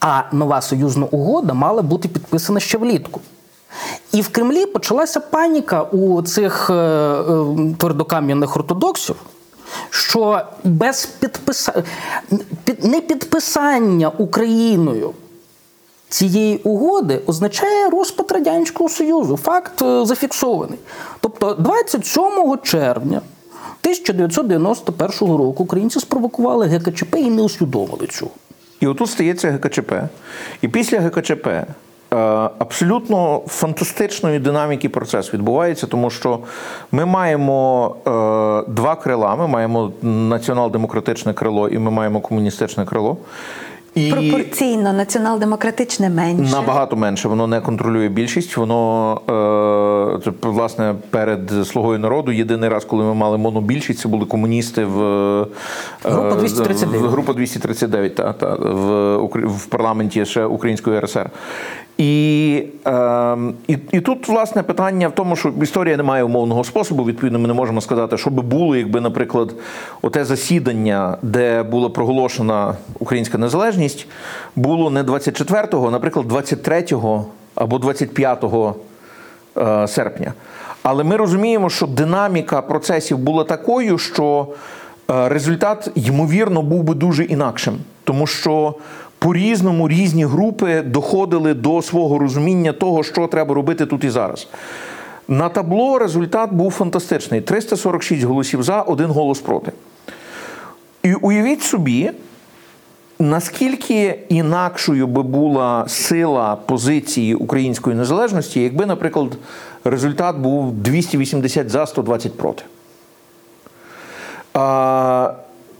А нова союзна угода мала бути підписана ще влітку. І в Кремлі почалася паніка у цих е, е, твердокам'яних ортодоксів, що без підписа... під... непідписання Україною цієї угоди означає розпад Радянського Союзу. Факт е, зафіксований. Тобто, 27 червня 1991 року українці спровокували ГКЧП і не усвідомили цього. І отут стається ГКЧП. І після ГКЧП абсолютно фантастичної динаміки процес відбувається, тому що ми маємо е, два крила: ми маємо націонал-демократичне крило і ми маємо комуністичне крило. І Пропорційно націонал-демократичне менше. Набагато менше, воно не контролює більшість. Воно е, це, власне перед слугою народу. Єдиний раз, коли ми мали монобільшість, це були комуністи в е, Група 239. в- група 239, та, та, в, в парламенті ще Української РСР. І, е, і, і тут власне питання в тому, що історія не має умовного способу. Відповідно, ми не можемо сказати, що би було, якби, наприклад, оте засідання, де була проголошена українська незалежність, було не 24-го, наприклад, 23-го або 25-го е, серпня. Але ми розуміємо, що динаміка процесів була такою, що е, результат, ймовірно, був би дуже інакшим, тому що по-різному різні групи доходили до свого розуміння того, що треба робити тут і зараз. На табло результат був фантастичний: 346 голосів за, один голос проти. І уявіть собі, наскільки інакшою би була сила позиції української незалежності, якби, наприклад, результат був 280 за 120 проти.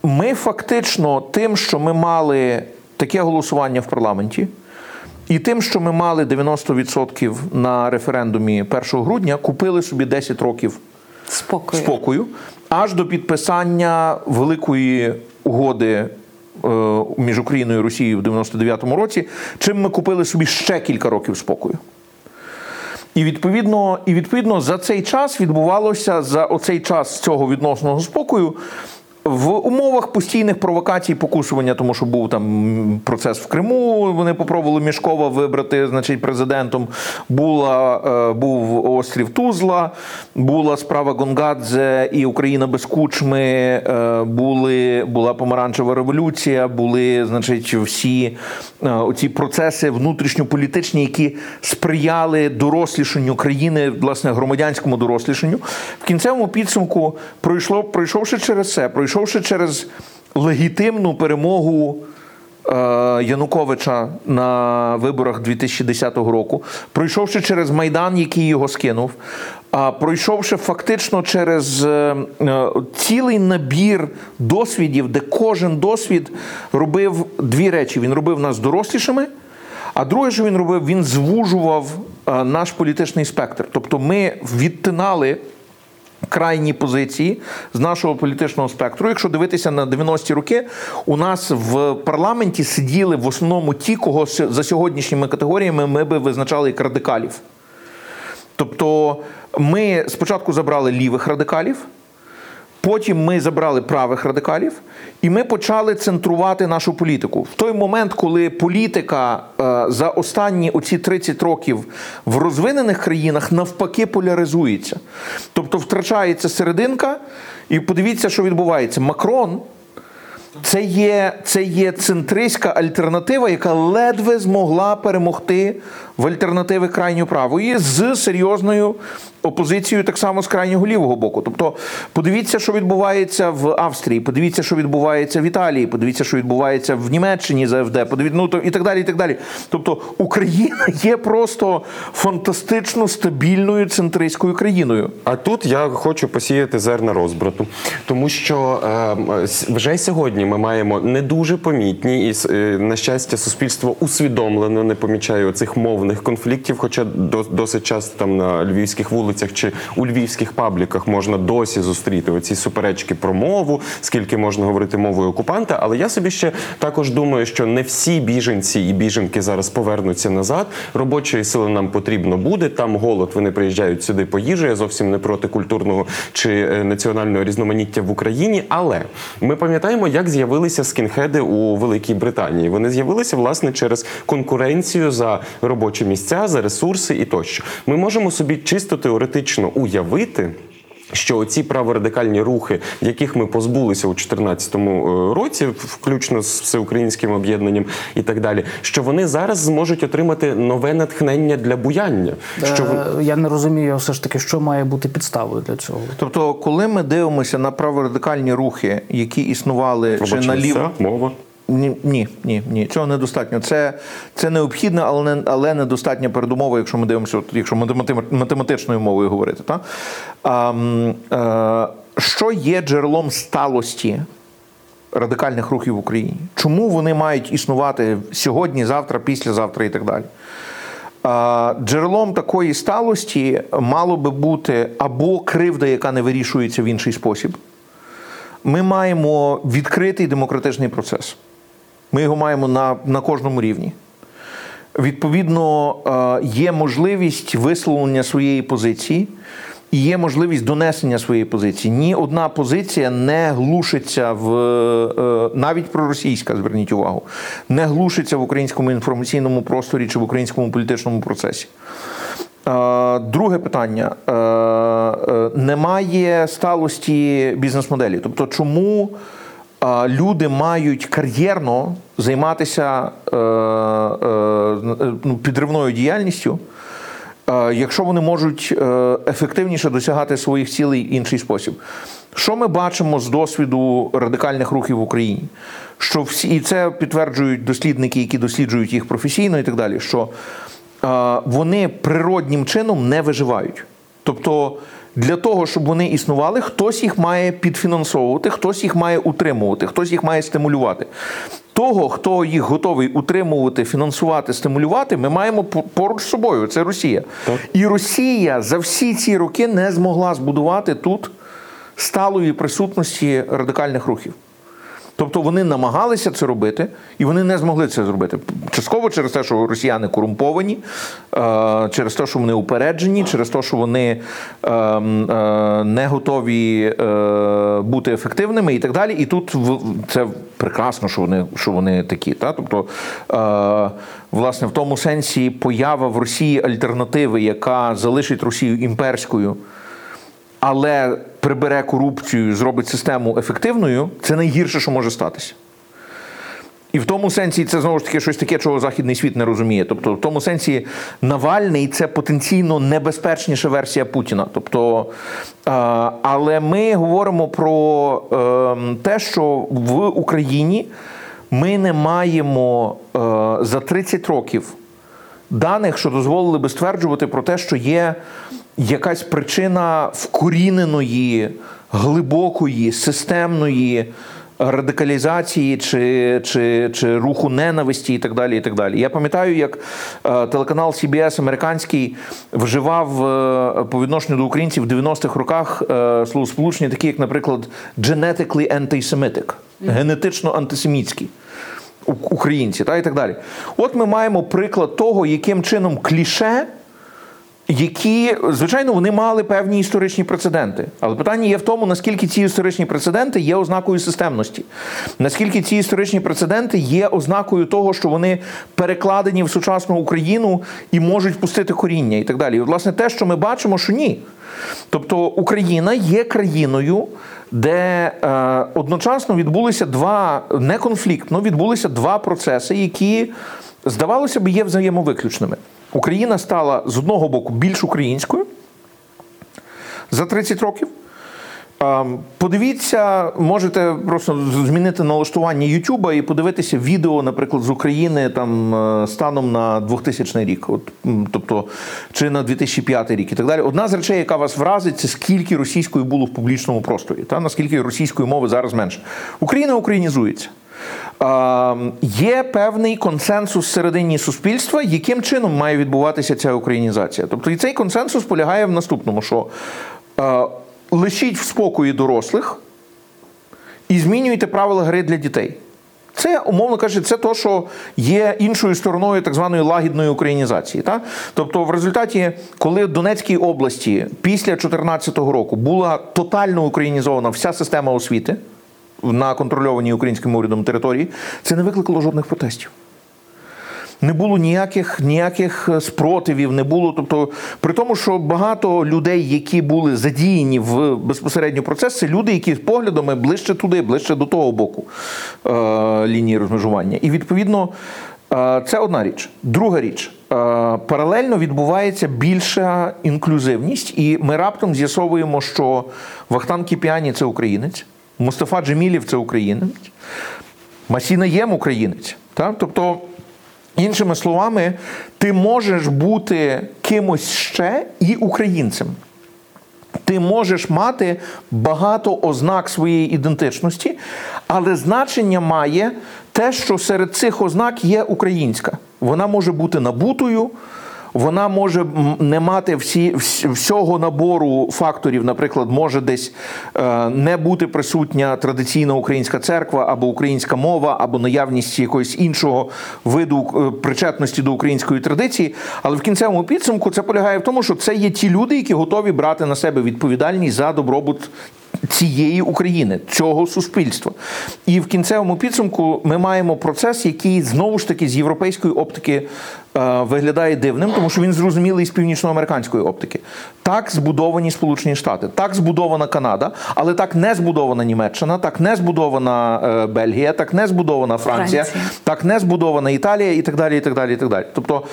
Ми фактично тим, що ми мали таке голосування в парламенті, і тим, що ми мали 90% на референдумі 1 грудня, купили собі 10 років Спокою. спокою аж до підписання великої угоди між Україною і Росією в 99-му році, чим ми купили собі ще кілька років спокою. І відповідно, і відповідно за цей час відбувалося за оцей час цього відносного спокою. В умовах постійних провокацій, покусування, тому що був там процес в Криму. Вони попробували Мішкова вибрати, значить, президентом. Була е, був острів Тузла, була справа Гонгадзе і Україна без кучми. е, Були була помаранчева революція, були, значить, всі е, оці процеси внутрішньополітичні, які сприяли дорослішанню країни, власне, громадянському дорослішанню. В кінцевому підсумку пройшло, пройшовши через це, пройшовши через легітимну перемогу. е, Януковича на виборах 2010 року, пройшовши через Майдан, який його скинув, а пройшовши фактично через е, е, цілий набір досвідів, де кожен досвід робив дві речі: він робив нас дорослішими. А друге, що він робив, він звужував наш політичний спектр. Тобто ми відтинали крайні позиції з нашого політичного спектру. Якщо дивитися на 90-ті роки, у нас в парламенті сиділи в основному ті, кого за сьогоднішніми категоріями ми би визначали як радикалів. Тобто ми спочатку забрали лівих радикалів, Потім ми забрали правих радикалів, і ми почали центрувати нашу політику. В той момент, коли політика е, за останні оці 30 років в розвинених країнах навпаки поляризується. Тобто втрачається серединка, і подивіться, що відбувається. Макрон Це є, це є центристська альтернатива, яка ледве змогла перемогти в альтернативи крайньо правої з серйозною опозицією, так само з крайнього лівого боку. Тобто, подивіться, що відбувається в Австрії, подивіться, що відбувається в Італії, подивіться, що відбувається в Німеччині за АФД, подивіться, ну, то, і так далі. і так далі. Тобто Україна є просто фантастично стабільною центристською країною. А тут я хочу посіяти зерна розбрату, тому що е, вже сьогодні ми маємо не дуже помітні і е, на щастя, суспільство усвідомлено не помічає цих мовних конфліктів. Хоча до- досить часто там на львівських вулицях чи у львівських пабліках можна досі зустріти оці суперечки про мову, скільки можна говорити мовою окупанта. Але я собі ще також думаю, що не всі біженці і біженки зараз повернуться назад. Робочої сили нам потрібно буде. Там голод. Вони приїжджають сюди по їжу. Я зовсім не проти культурного чи е, національного різноманіття в Україні. Але ми пам'ятаємо, як з'явилися скінхеди у Великій Британії. Вони з'явилися власне через конкуренцію за робочі місця, за ресурси і тощо. Ми можемо собі чисто теоретично уявити. Що оці праворадикальні рухи, яких ми позбулися у 2014 році, включно з всеукраїнським об'єднанням і так далі, що вони зараз зможуть отримати нове натхнення для буяння. Що Е, Я не розумію все ж таки, що має бути підставою для цього. Тобто, коли ми дивимося на праворадикальні рухи, які існували чи робочі на місця, лів... мова. Ні, ні, ні, цього недостатньо. Це, це необхідно, але не але недостатня передумова, якщо ми дивимося, якщо математи- математичною мовою говорити. Та? А, м, е, що є джерелом сталості радикальних рухів в Україні? Чому вони мають існувати сьогодні, завтра, післязавтра і так далі? А, Джерелом такої сталості мало би бути або кривда, яка не вирішується в інший спосіб. Ми маємо відкритий демократичний процес. Ми його маємо на, на кожному рівні. Відповідно, е, є можливість висловлення своєї позиції і є можливість донесення своєї позиції. Ні одна позиція не глушиться в е, навіть проросійська, зверніть увагу, не глушиться в українському інформаційному просторі чи в українському політичному процесі. Е, Друге питання: Е, е, немає сталості бізнес-моделі. Тобто, чому е, люди мають кар'єрно займатися е, е, ну, підривною діяльністю, е, якщо вони можуть ефективніше досягати своїх цілей інший спосіб? Що ми бачимо з досвіду радикальних рухів в Україні? Що всі, і це підтверджують дослідники, які досліджують їх професійно і так далі. що вони природнім чином не виживають. Тобто для того, щоб вони існували, хтось їх має підфінансовувати, хтось їх має утримувати, хтось їх має стимулювати. Того, хто їх готовий утримувати, фінансувати, стимулювати, ми маємо поруч з собою. Це Росія. І Росія за всі ці роки не змогла збудувати тут сталої присутності радикальних рухів. Тобто вони намагалися це робити, і вони не змогли це зробити. Частково через те, що росіяни корумповані, е, через те, що вони упереджені, через те, що вони е, е, не готові е, бути ефективними і так далі. І тут це прекрасно, що вони, що вони такі. Та? Тобто, власне, в тому сенсі поява в Росії альтернативи, яка залишить Росію імперською але прибере корупцію, зробить систему ефективною, це найгірше, що може статися. І в тому сенсі це знову ж таки щось таке, чого західний світ не розуміє. Тобто, в тому сенсі Навальний це потенційно небезпечніша версія Путіна. Тобто, але ми говоримо про е, те, що в Україні ми не маємо е, за 30 років даних, що дозволили би стверджувати про те, що є якась причина вкоріненої, глибокої, системної радикалізації чи, чи, чи руху ненависті і так далі. і так далі. Я пам'ятаю, як е, телеканал CBS американський вживав е, по відношенню до українців в 90-х роках е, словосполучення, такі, як, наприклад, genetically anti-Semitic, генетично антисемітський українці та і так далі. От ми маємо приклад того, яким чином кліше які, звичайно, вони мали певні історичні прецеденти. Але питання є в тому, наскільки ці історичні прецеденти є ознакою системності, наскільки ці історичні прецеденти є ознакою того, що вони перекладені в сучасну Україну і можуть пустити коріння і так далі. І, власне, те, що ми бачимо, що ні. Тобто Україна є країною, де е, одночасно відбулися два не конфліктно, відбулися два процеси, які, здавалося б, є взаємовиключними. Україна стала з одного боку більш українською за 30 років. Подивіться, можете просто змінити налаштування Ютуба і подивитися відео, наприклад, з України там е, станом на 2000 рік, от, тобто чи на 2005 рік і так далі. Одна з речей, яка вас вразить, це скільки російської було в публічному просторі, та наскільки російської мови зараз менше. Україна українізується. Є певний консенсус всередині суспільства, яким чином має відбуватися ця українізація. Тобто, і цей консенсус полягає в наступному, що е, лишіть в спокої дорослих і змінюйте правила гри для дітей. Це, умовно кажучи, це то, що є іншою стороною так званої лагідної українізації. Та? Тобто, в результаті, коли в Донецькій області після 2014 року була тотально українізована вся система освіти на контрольованій українським урядом території, це не викликало жодних протестів. Не було ніяких ніяких спротивів, не було. Тобто, при тому, що багато людей, які були задіяні в безпосередньо процес, це люди, які з поглядами ближче туди, ближче до того боку е, лінії розмежування. І відповідно. е, Це одна річ. Друга річ. е, Паралельно відбувається більша інклюзивність, і ми раптом з'ясовуємо, що Вахтан Кіпіані це українець, Мустафа Джемілів це українець, Масіна Єм українець. Так? Тобто, іншими словами, ти можеш бути кимось ще і українцем. Ти можеш мати багато ознак своєї ідентичності, але значення має те, що серед цих ознак є українська. Вона може бути набутою, вона може не мати всі, всього набору факторів. Наприклад, може десь е, не бути присутня традиційна українська церква або українська мова, або наявність якогось іншого виду е, причетності до української традиції. Але в кінцевому підсумку це полягає в тому, що це є ті люди, які готові брати на себе відповідальність за добробут цієї України, цього суспільства. І в кінцевому підсумку ми маємо процес, який знову ж таки з європейської оптики виглядає дивним, тому що він зрозумілий з північноамериканської оптики. Так збудовані Сполучені Штати, так збудована Канада, але так не збудована Німеччина, так не збудована е, Бельгія, так не збудована Франція, Франція. так не збудована Італія і так далі. і так далі, і так далі. Тобто,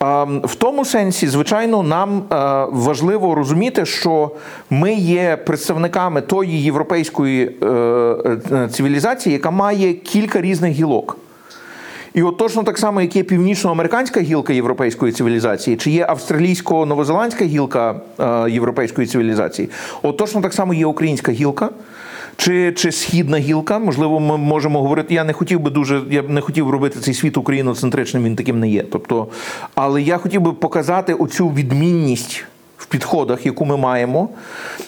ем, в тому сенсі, звичайно, нам е, важливо розуміти, що ми є представниками тої європейської е, е, цивілізації, яка має кілька різних гілок. І от точно так само, як є північноамериканська гілка європейської цивілізації, чи є австралійсько-новозеландська гілка е, європейської цивілізації, от точно так само є українська гілка. Чи, чи східна гілка, можливо, ми можемо говорити. Я не хотів би дуже, я б не хотів робити цей світ україноцентричним, він таким не є. Тобто, але я хотів би показати оцю відмінність в підходах, яку ми маємо,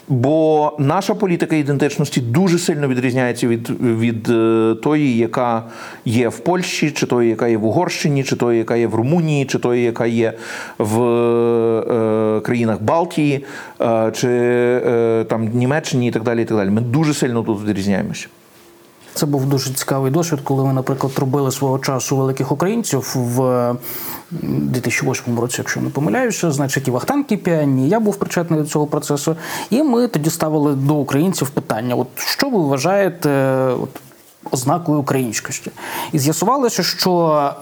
бо наша політика ідентичності дуже сильно відрізняється від, від е, тої, яка є в Польщі, чи тої, яка є в Угорщині, чи тої, яка є в Румунії, чи тої, яка є в е, країнах Балтії, е, чи е, там Німеччині і так далі. І так далі. Ми дуже сильно тут відрізняємося. Це був дуже цікавий досвід, коли ми, наприклад, робили свого часу великих українців в м, 2008 році, якщо не помиляюся, значить і Вахтан Кіпіані, я був причетний до цього процесу. І ми тоді ставили до українців питання: от що ви вважаєте? От, Ознакою українськості. І з'ясувалося, що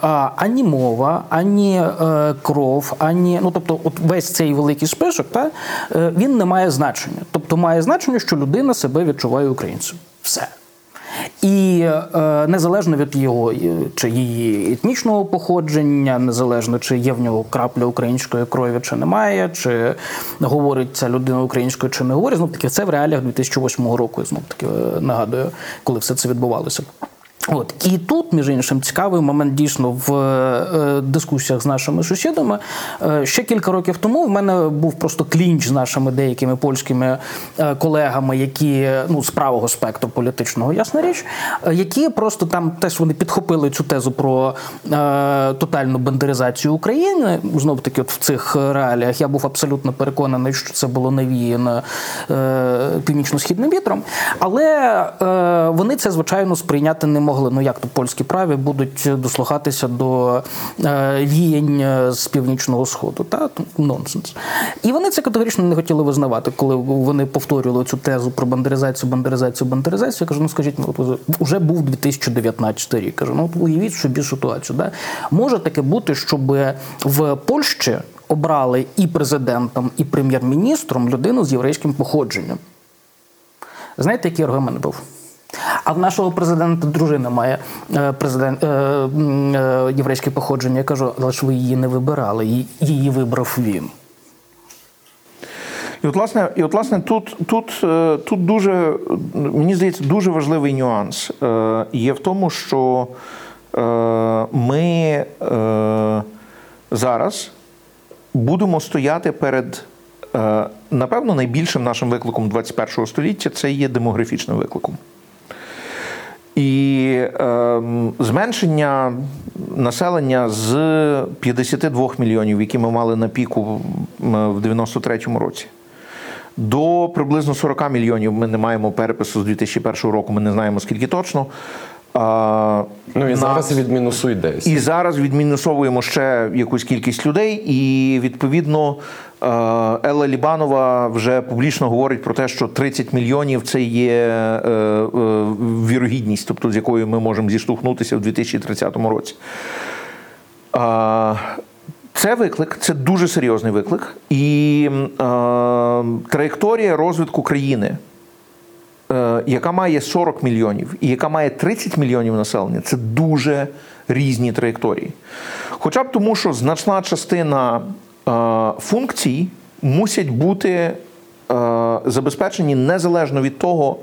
а, ані мова, ані е, кров, ані ну тобто, от весь цей великий список, та, е, він не має значення. Тобто має значення, що людина себе відчуває українцем. Все. І е, незалежно від його е, чи її етнічного походження, незалежно чи є в нього крапля української крові, чи немає, чи говорить ця людина українською, чи не говорить. Знов таки це в реаліях 2008 року. Знов таки е, нагадую, коли все це відбувалося. От і тут, між іншим, цікавий момент дійсно в е, дискусіях з нашими сусідами. Е, ще кілька років тому в мене був просто клінч з нашими деякими польськими е, колегами, які ну з правого спектру політичного, ясна річ, е, які просто там теж вони підхопили цю тезу про е, тотальну бандеризацію України. Знов таки, от в цих реаліях я був абсолютно переконаний, що це було навіяно е, північно-східним вітром, але е, вони це звичайно сприйняти не могли. Ну як то польські праві будуть дослухатися до е, віянь е, з північного сходу? Та нонсенс. І вони це категорично не хотіли визнавати, коли вони повторювали цю тезу про бандеризацію, бандеризацію, бандеризацію. Я кажу, ну скажіть, ну вже був 2019 рік. Кажу, ну уявіть собі ситуацію. Да? Може таке бути, щоб в Польщі обрали і президентом, і прем'єр-міністром людину з єврейським походженням. Знаєте, який аргумент був? А в нашого президента дружина має е, президент е, е, єврейське походження. Я кажу, але ж ви її не вибирали, її вибрав він. І от, власне, і от, власне, тут тут, тут дуже, мені здається, дуже важливий нюанс є в тому, що ми зараз будемо стояти перед, напевно, найбільшим нашим викликом 21 століття це є демографічним викликом. І е, зменшення населення з 52 мільйонів, які ми мали на піку в 93-му році, до приблизно 40 мільйонів. Ми не маємо перепису з 2001 року, ми не знаємо скільки точно. Ну і нас... зараз відмінусуй десь. І зараз відмінусовуємо ще якусь кількість людей, і відповідно Елла Лібанова вже публічно говорить про те, що 30 мільйонів це є е, е, вірогідність, тобто з якою ми можемо зіштовхнутися в 2030 році. Це виклик, це дуже серйозний виклик, і траєкторія розвитку країни. Е, яка має 40 мільйонів і яка має 30 мільйонів населення, це дуже різні траєкторії. Хоча б тому, що значна частина е, функцій мусять бути е, забезпечені незалежно від того.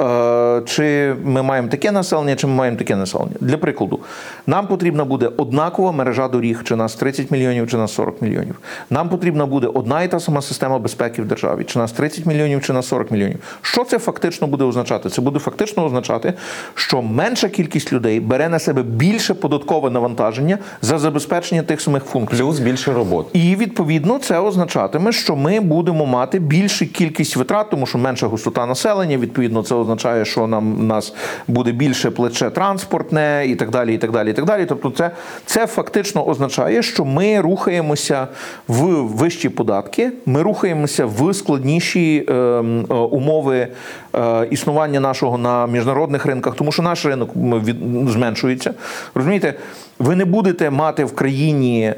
Е, чи ми маємо таке населення, чи ми маємо таке населення. Для прикладу, нам потрібна буде однакова мережа доріг, чи нас 30 мільйонів, чи нас 40 мільйонів. Нам потрібна буде одна і та сама система безпеки в державі, чи нас 30 мільйонів, чи нас 40 мільйонів. Що це фактично буде означати? Це буде фактично означати, що менша кількість людей бере на себе більше податкове навантаження за забезпечення тих самих функцій. Плюс більше робот. І відповідно це означатиме, що ми будемо мати більшу кількість витрат, тому що менша густота населення, відповідно, це означає, що нам нас буде більше плече транспортне і так далі. і так далі, і так далі. Тобто, це це фактично означає, що ми рухаємося в вищі податки, ми рухаємося в складніші ем, е, умови е, існування нашого на міжнародних ринках, тому що наш ринок від, зменшується. Розумієте, ви не будете мати в країні е,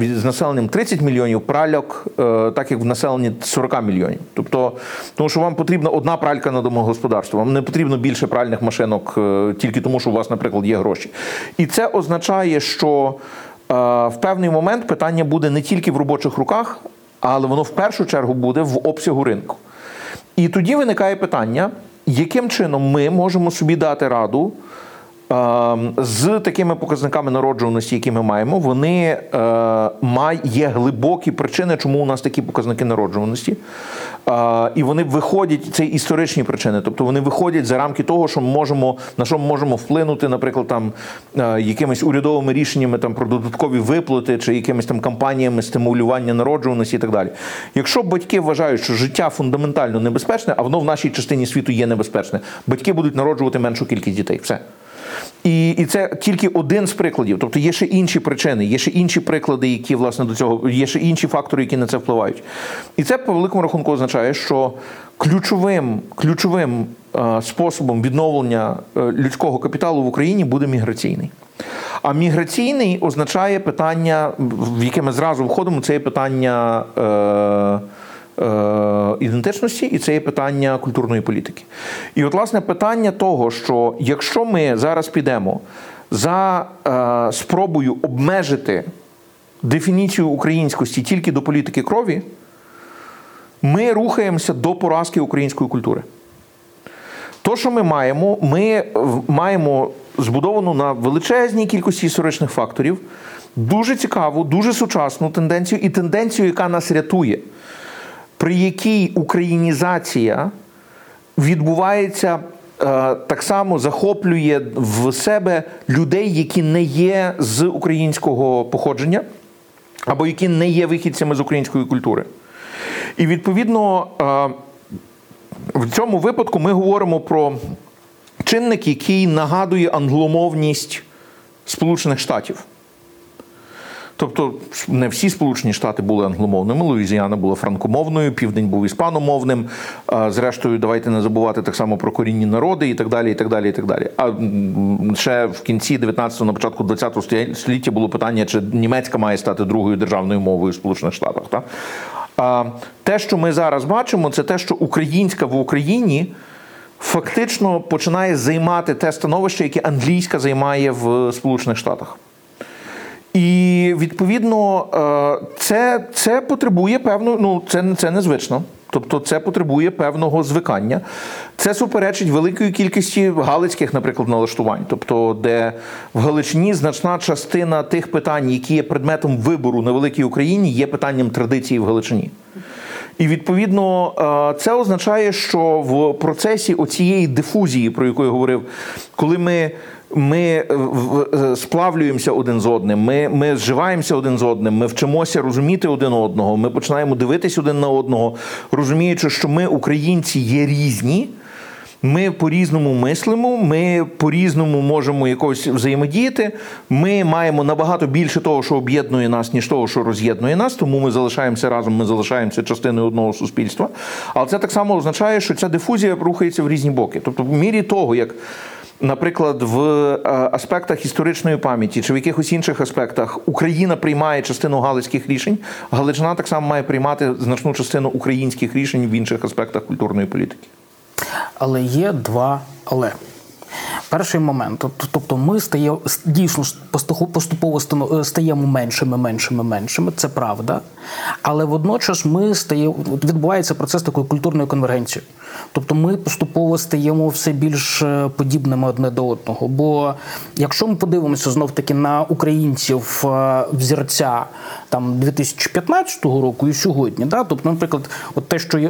з населенням 30 мільйонів пральок, е, так як в населенні 40 мільйонів. Тобто, тому що вам потрібна одна пралька на домогосподарство, вам не потрібно більше пральних машинок е, тільки тому, що у вас, наприклад, є гроші. І це означає, що в певний момент питання буде не тільки в робочих руках, але воно в першу чергу буде в обсягу ринку. І тоді виникає питання, яким чином ми можемо собі дати раду. Ем, з такими показниками народжуваності, які ми маємо, вони е, є глибокі причини, чому у нас такі показники народжуваності. Е, і вони виходять, це історичні причини, тобто вони виходять за рамки того, що ми можемо на що ми можемо вплинути, наприклад, там е, якимись урядовими рішеннями там про додаткові виплати чи якимись там кампаніями стимулювання народжуваності і так далі. Якщо батьки вважають, що життя фундаментально небезпечне, а воно в нашій частині світу є небезпечне, батьки будуть народжувати меншу кількість дітей. Все. І і це тільки один з прикладів. Тобто є ще інші причини, є ще інші приклади, які власне до цього, є ще інші фактори, які на це впливають. І це по великому рахунку означає, що ключовим ключовим е, способом відновлення е, людського капіталу в Україні буде міграційний. А міграційний означає питання, в яке ми зразу входимо, це є питання. Е, ідентичності, і це є питання культурної політики. І, от, власне, питання того, що якщо ми зараз підемо за е, спробою обмежити дефініцію українськості тільки до політики крові, ми рухаємося до поразки української культури. То, що ми маємо, ми маємо збудовану на величезній кількості історичних факторів дуже цікаву, дуже сучасну тенденцію і тенденцію, яка нас рятує, при якій українізація відбувається е, так само захоплює в себе людей, які не є з українського походження, або які не є вихідцями з української культури. І відповідно е, в цьому випадку ми говоримо про чинник, який нагадує англомовність Сполучених Штатів. Тобто не всі Сполучені Штати були англомовними, Луїзіана була франкомовною, Південь був іспаномовним. Зрештою, давайте не забувати так само про корінні народи і так далі. і так далі, і так далі. А ще в кінці 19-го, на початку 20-го століття- було питання, чи німецька має стати другою державною мовою в Сполучених Штатах. Так? А те, що ми зараз бачимо, це те, що українська в Україні фактично починає займати те становище, яке англійська займає в Сполучених Штатах. І відповідно е, це, це потребує певно, ну це, це незвично. Тобто це потребує певного звикання. Це суперечить великої кількості галицьких, наприклад, налаштувань. Тобто, де в Галичині значна частина тих питань, які є предметом вибору на великій Україні, є питанням традиції в Галичині. І відповідно е, це означає, що в процесі оцієї дифузії, про яку я говорив, коли ми. Ми е, е, сплавлюємося один з одним, ми, ми зживаємося один з одним, ми вчимося розуміти один одного, ми починаємо дивитись один на одного, розуміючи, що ми, українці, є різні. Ми по-різному мислимо, ми по-різному можемо якось взаємодіяти. Ми маємо набагато більше того, що об'єднує нас, ніж того, що роз'єднує нас, тому ми залишаємося разом, ми залишаємося частиною одного суспільства. Але це так само означає, що ця дифузія рухається в різні боки. Тобто, в мірі того, як. Наприклад, в е, аспектах історичної пам'яті чи в якихось інших аспектах Україна приймає частину галицьких рішень, Галичина так само має приймати значну частину українських рішень в інших аспектах культурної політики. Але є два але. Перший момент, тобто ми стає, дійсно поступово стаємо меншими, меншими, меншими, це правда. Але водночас ми стає, відбувається процес такої культурної конвергенції. Тобто ми поступово стаємо все більш е, подібними одне до одного. Бо якщо ми подивимося знов таки на українців е, взірця там 2015 року і сьогодні, да? тобто, наприклад, от те, що е,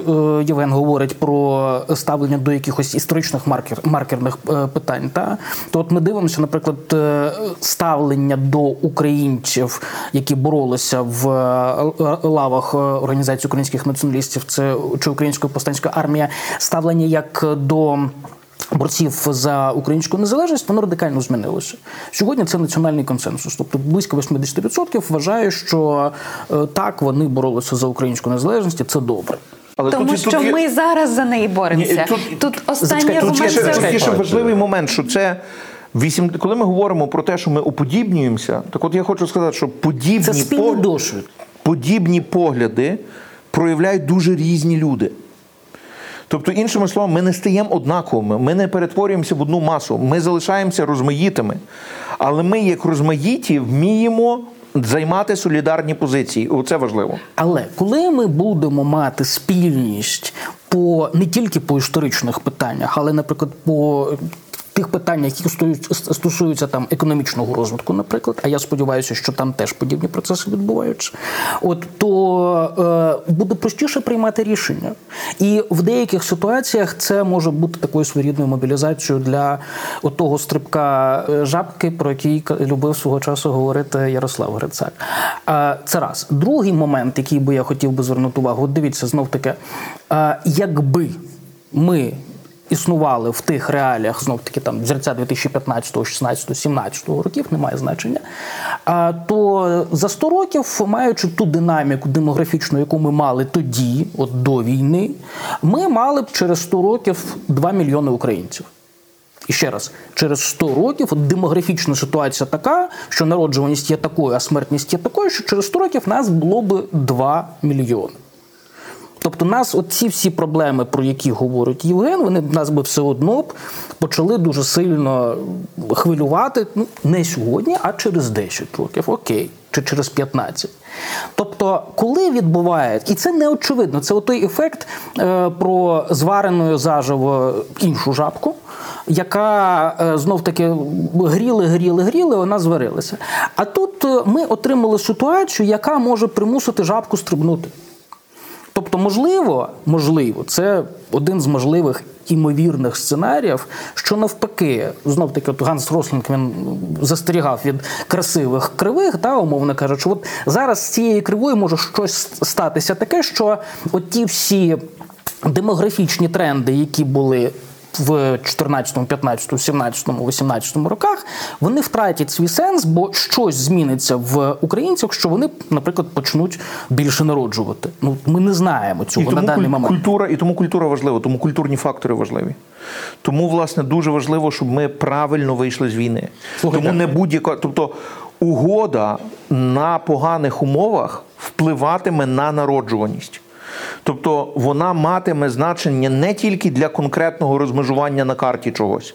Євген говорить про ставлення до якихось історичних маркер, маркерних е, питань, та? то от ми дивимося, наприклад, е, ставлення до українців, які боролися в лавах організації українських націоналістів, це чи українська повстанська армія, ставлення як до. Борців за українську незалежність воно радикально змінилося. Сьогодні це національний консенсус. Тобто близько 80% вважає, що е, так вони боролися за українську незалежність, і це добре. Але Тому тут- що тут є- ми зараз за неї боремося. Ні, тут, тут- останній тут ще- це. Є ще важливий момент, що це вісім. Коли ми говоримо про те, що ми уподібнюємося, так от я хочу сказати, що подібні Це подібні погляди проявляють дуже різні люди. Тобто, іншими словами, ми не стаємо однаковими, ми не перетворюємося в одну масу, ми залишаємося розмаїтими. Але ми, як розмаїті, вміємо займати солідарні позиції. це важливо. Але коли ми будемо мати спільність по не тільки по історичних питаннях, але, наприклад, по тих питаннях, які стосуються- там економічного розвитку, наприклад, а я сподіваюся, що там теж подібні процеси відбуваються, от то е, буде простіше приймати рішення. І в деяких ситуаціях це може бути такою своєрідною мобілізацією для того стрибка е, жабки, про який любив свого часу говорити Ярослав Грицак. Е, Це раз. Другий момент, який би я хотів би звернути увагу, от дивіться, знов таки, е, якби ми існували в тих реаліях, знов таки там взірця 2015, 16, 17 років, немає значення. То за 100 років, маючи ту динаміку демографічну, яку ми мали тоді, от до війни, ми мали б через 100 років 2 мільйони українців. І ще раз, через 100 років от демографічна ситуація така, що народжуваність є такою, а смертність є такою, що через 100 років нас було б 2 мільйони. Тобто нас оці всі проблеми, про які говорить Євген, вони нас би все одно б почали дуже сильно хвилювати. Ну, не сьогодні, а через 10 років. Окей. чи через 15. Тобто, коли відбувається, і це не очевидно, це той ефект е, про звареною заживо іншу жабку, яка е, знов таки гріли, гріли, гріли, вона зварилася. А тут е, ми отримали ситуацію, яка може примусити жабку стрибнути. Тобто, можливо, можливо, це один з можливих імовірних сценаріїв, що навпаки, знов таки, от Ганс Рослінг він застерігав від красивих кривих, та, умовно кажучи, от зараз з цією кривою може щось статися таке, що от ті всі демографічні тренди, які були. В 14, 15, 17, 18 роках вони втратять свій сенс, бо щось зміниться в українцях, що вони, наприклад, почнуть більше народжувати. Ну ми не знаємо цього і на даний момент. Культура, і тому культура важлива, тому культурні фактори важливі. Тому, власне, дуже важливо, щоб ми правильно вийшли з війни. Слухайте. Тому не будь-яка, тобто угода на поганих умовах впливатиме на народжуваність. Тобто вона матиме значення не тільки для конкретного розмежування на карті чогось.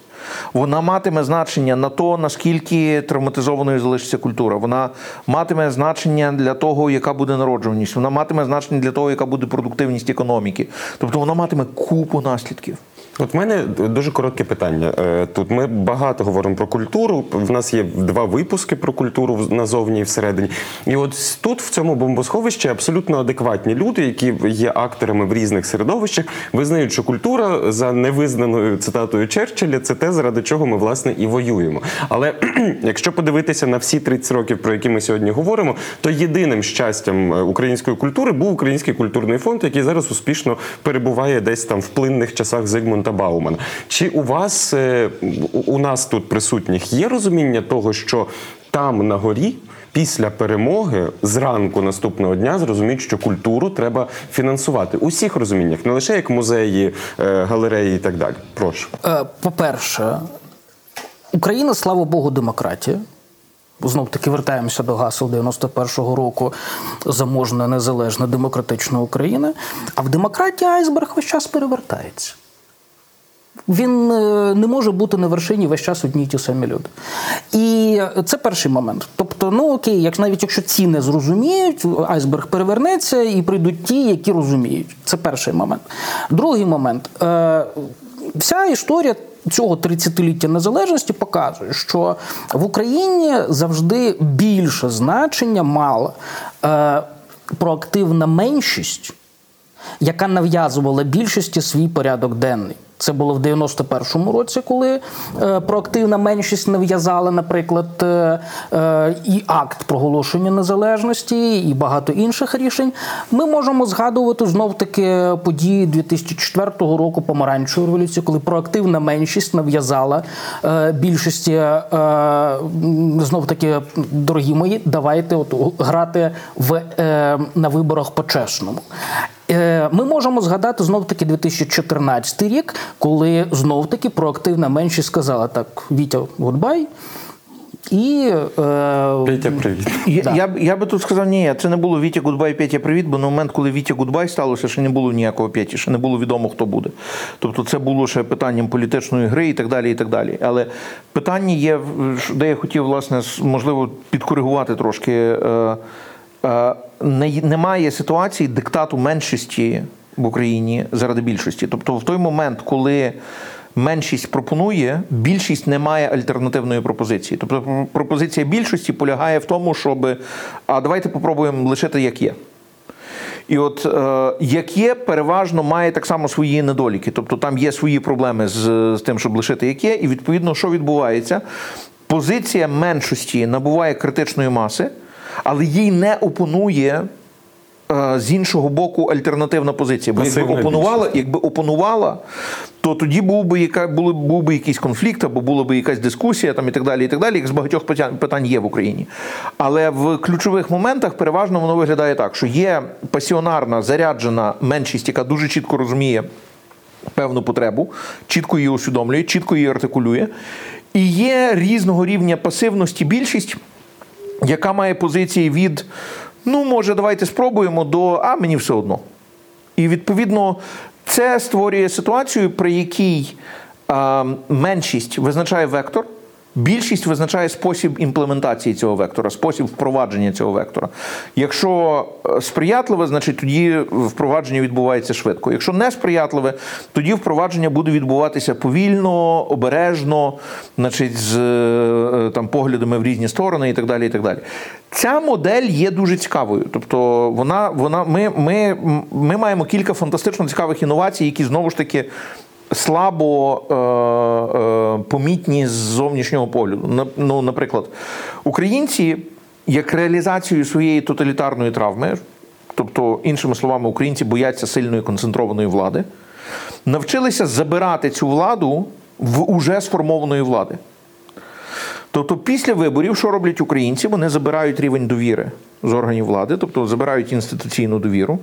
Вона матиме значення на то, наскільки травматизованою залишиться культура. Вона матиме значення для того, яка буде народжуваність. Вона матиме значення для того, яка буде продуктивність економіки. Тобто вона матиме купу наслідків. От в мене дуже коротке питання. Е, Тут ми багато говоримо про культуру. В нас є два випуски про культуру назовні і всередині. І от тут, в цьому бомбосховищі, абсолютно адекватні люди, які є акторами в різних середовищах, визнають, що культура за невизнаною цитатою Черчилля це те, заради чого ми власне і воюємо. Але якщо подивитися на всі 30 років, про які ми сьогодні говоримо, то єдиним щастям е, української культури був Український культурний фонд, який зараз успішно перебуває десь там в плинних часах Зигмунда Баумана. Чи у вас е, у- нас тут присутніх є розуміння того, що там на горі? Після перемоги зранку наступного дня зрозуміють, що культуру треба фінансувати у всіх розуміннях, не лише як музеї, е, галереї і так далі. Прошу. Е, По-перше, Україна, слава Богу, демократія. Знов таки вертаємося до гасел 91-го року заможна, незалежна, демократична Україна. А в демократії айсберг весь час перевертається. Він е, не може бути на вершині весь час одні й ті самі люди. І це перший момент. Тобто, ну окей, як навіть якщо ці не зрозуміють, айсберг перевернеться і прийдуть ті, які розуміють. Це перший момент. Другий момент. Е, Вся історія цього 30-ліття незалежності показує, що в Україні завжди більше значення мала е, проактивна меншість, яка нав'язувала більшості свій порядок денний. Це було в 91-му році, коли е, проактивна меншість нав'язала, наприклад, е, е, і акт проголошення незалежності, і багато інших рішень. Ми можемо згадувати знов таки події 2004 року помаранчевої революції, коли проактивна меншість нав'язала більшості знов таки, дорогі мої, давайте от грати в, на виборах по-чесному. Е, Ми можемо згадати знов таки 2014 рік, коли знов таки проактивна меншість сказала так: Вітя, goodbye. І е, Петя, привіт. Я, Да. я, я би тут сказав, ні, це не було Вітя Гудбай, Петя Привіт, бо на момент, коли Вітя Goodbye сталося, ще не було ніякого Петі, ще не було відомо, хто буде. Тобто це було ще питанням політичної гри і так далі. і так далі. Але питання є, де я хотів, власне, можливо, підкоригувати трошки. Е, е, немає ситуації диктату меншості в Україні заради більшості. Тобто, в той момент, коли меншість пропонує, більшість не має альтернативної пропозиції. Тобто пропозиція більшості полягає в тому, щоб а давайте попробуємо лишити як є. І от е, як є, переважно має так само свої недоліки. Тобто там є свої проблеми з, з тим, щоб лишити як є, і відповідно, що відбувається? Позиція меншості набуває критичної маси, але їй не опонує. е, З іншого боку, альтернативна позиція. Бо якби опонувала, якби опонувала, то тоді був би яка були був би якийсь конфлікт, або була би якась дискусія, там і так далі, і так далі. Як з багатьох питань є в Україні. Але в ключових моментах переважно воно виглядає так, що є пасіонарна заряджена меншість, яка дуже чітко розуміє певну потребу, чітко її усвідомлює, чітко її артикулює. І є різного рівня пасивності більшість, яка має позиції від ну, може, давайте спробуємо до а мені все одно. І відповідно це створює ситуацію, при якій е, меншість визначає вектор, Більшість визначає спосіб імплементації цього вектора, спосіб впровадження цього вектора. Якщо е, сприятливе, значить тоді впровадження відбувається швидко. Якщо не сприятливе, тоді впровадження буде відбуватися повільно, обережно, значить, з е, там поглядами в різні сторони і так далі. І так далі. Ця модель є дуже цікавою. Тобто, вона, вона, ми, ми, ми маємо кілька фантастично цікавих інновацій, які знову ж таки слабо е, е, помітні з зовнішнього погляду. Ну, наприклад, українці як реалізацію своєї тоталітарної травми, тобто, іншими словами, українці бояться сильної концентрованої влади, навчилися забирати цю владу в уже сформованої влади. Тобто, після виборів, що роблять українці? Вони забирають рівень довіри з органів влади, тобто забирають інституційну довіру.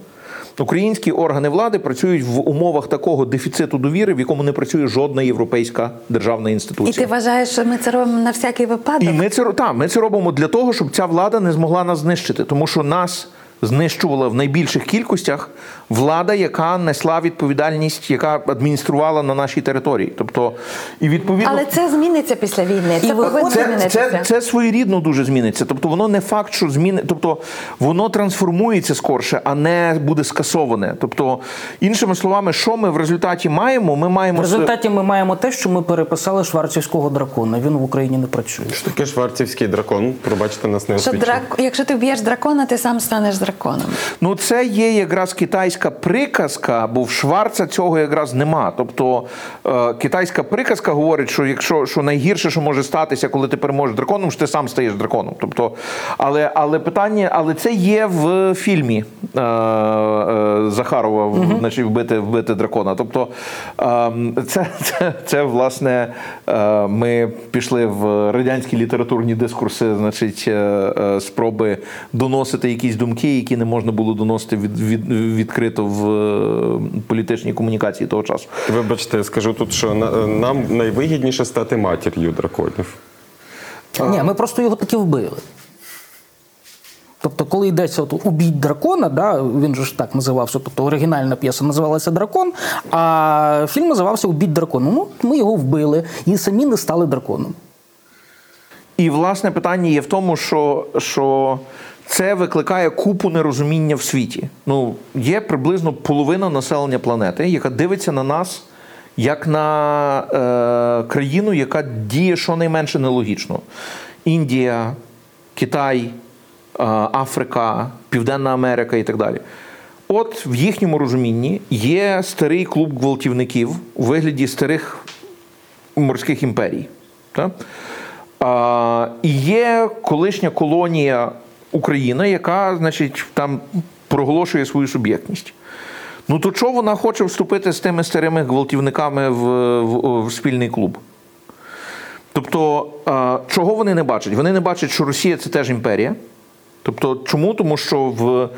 Українські органи влади працюють в умовах такого дефіциту довіри, в якому не працює жодна європейська державна інституція. І ти вважаєш, що ми це робимо на всякий випадок? І ми це та, ми це робимо для того, щоб ця влада не змогла нас знищити, тому що нас знищувала в найбільших кількостях влада, яка несла відповідальність, яка адмініструвала на нашій території. Тобто, і відповідно Але це зміниться після війни. Це І ви- повинно це, змінитися. це, це своєрідно дуже зміниться. Тобто воно не факт, що зміни, тобто воно трансформується скорше, а не буде скасоване. Тобто, іншими словами, що ми в результаті маємо? Ми маємо В результаті ми маємо те, що ми переписали шварцівського дракона. Він в Україні не працює. Що таке шварцівський дракон? Пробачте нас не Що драк... Якщо ти вб'єш дракона, ти сам станеш драконом. Ну, це є якраз китайська приказка, бо в Шварца цього якраз нема. Тобто е, китайська приказка говорить, що якщо що найгірше, що може статися, коли ти переможеш драконом, що ти сам стаєш драконом. Тобто, але, але питання, але це є в фільмі е, е, Захарова, в- значить, вбити, вбити дракона. Тобто, е, це, це, це власне е, ми пішли в радянські літературні дискурси, значить, е, е, спроби доносити якісь думки, які не можна було доносити від, від, відкрито в е, політичній комунікації того часу. Вибачте, я скажу тут, що на- нам найвигідніше стати матір'ю драконів. Ні, ми просто його таки вбили. Тобто, коли йдеться от убіть дракона, да, він же ж так називався, тобто оригінальна п'єса називалася Дракон, а фільм називався Убіть дракона. Ну, ми його вбили і самі не стали драконом. І власне питання є в тому, що, що це викликає купу нерозуміння в світі. Ну, є приблизно половина населення планети, яка дивиться на нас як на е, країну, яка діє щонайменше нелогічно. Індія, Китай, е, Африка, Південна Америка і так далі. От в їхньому розумінні є старий клуб гвалтівників у вигляді старих морських імперій. Так? А, і є колишня колонія Україна, яка, значить, там проголошує свою суб'єктність. Ну то чого вона хоче вступити з тими старими гвалтівниками в, в, в спільний клуб? Тобто, чого вони не бачать? Вони не бачать, що Росія це теж імперія. Тобто, чому? Тому що в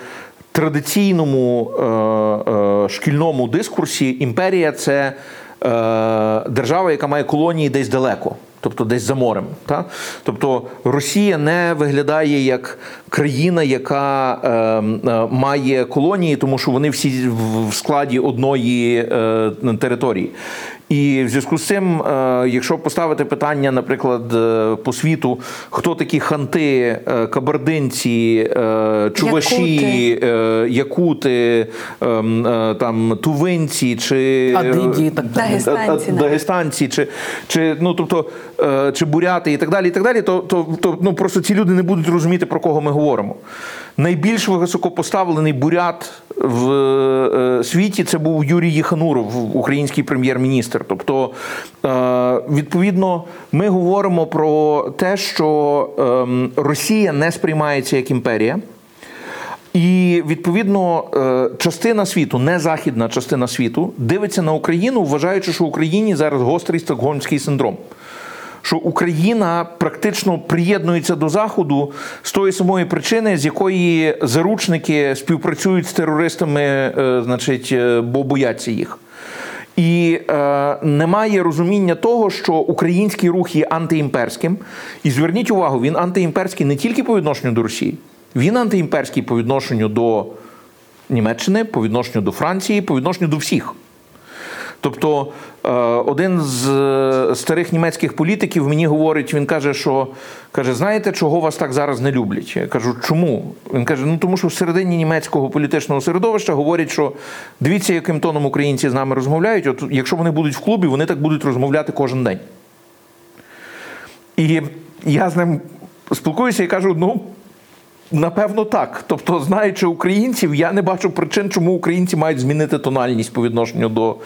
традиційному е, е, шкільному дискурсі імперія це е, держава, яка має колонії десь далеко. Тобто десь за морем. Та? Тобто Росія не виглядає як країна, яка е, е, має колонії, тому що вони всі в складі одної е, території. І в зв'язку з цим, е, якщо поставити питання, наприклад, е, по світу, хто такі ханти, е, кабардинці, чуваші, Якути. якути, ем, там тувинці чи Адиді так. Дагестанці, дагестанці, чи, чи ну тобто, чи буряти і так далі, і так далі, то, то, то ну просто ці люди не будуть розуміти про кого ми говоримо. Найбільш високопоставлений бурят в е, світі це був Юрій Єхануров, український прем'єр-міністр. Тобто, е, відповідно, ми говоримо про те, що ем, Росія не сприймається як імперія. І відповідно е, частина світу, не західна частина світу, дивиться на Україну, вважаючи, що в Україні зараз гострий стокгольмський синдром. Що Україна практично приєднується до Заходу з тої самої причини, з якої заручники співпрацюють з терористами, е, значить, е, бо бояться їх. І е, немає розуміння того, що український рух є антиімперським. І зверніть увагу, він антиімперський не тільки по відношенню до Росії, він антиімперський по відношенню до Німеччини, по відношенню до Франції, по відношенню до всіх. Тобто один з е, старих німецьких політиків мені говорить, він каже, що каже, знаєте, чого вас так зараз не люблять? Я кажу, чому? Він каже: ну тому що всередині німецького політичного середовища говорять, що дивіться, яким тоном українці з нами розмовляють. От якщо вони будуть в клубі, вони так будуть розмовляти кожен день. І я з ним спілкуюся і кажу: ну. Напевно, так. Тобто, знаючи українців, я не бачу причин, чому українці мають змінити тональність по відношенню до,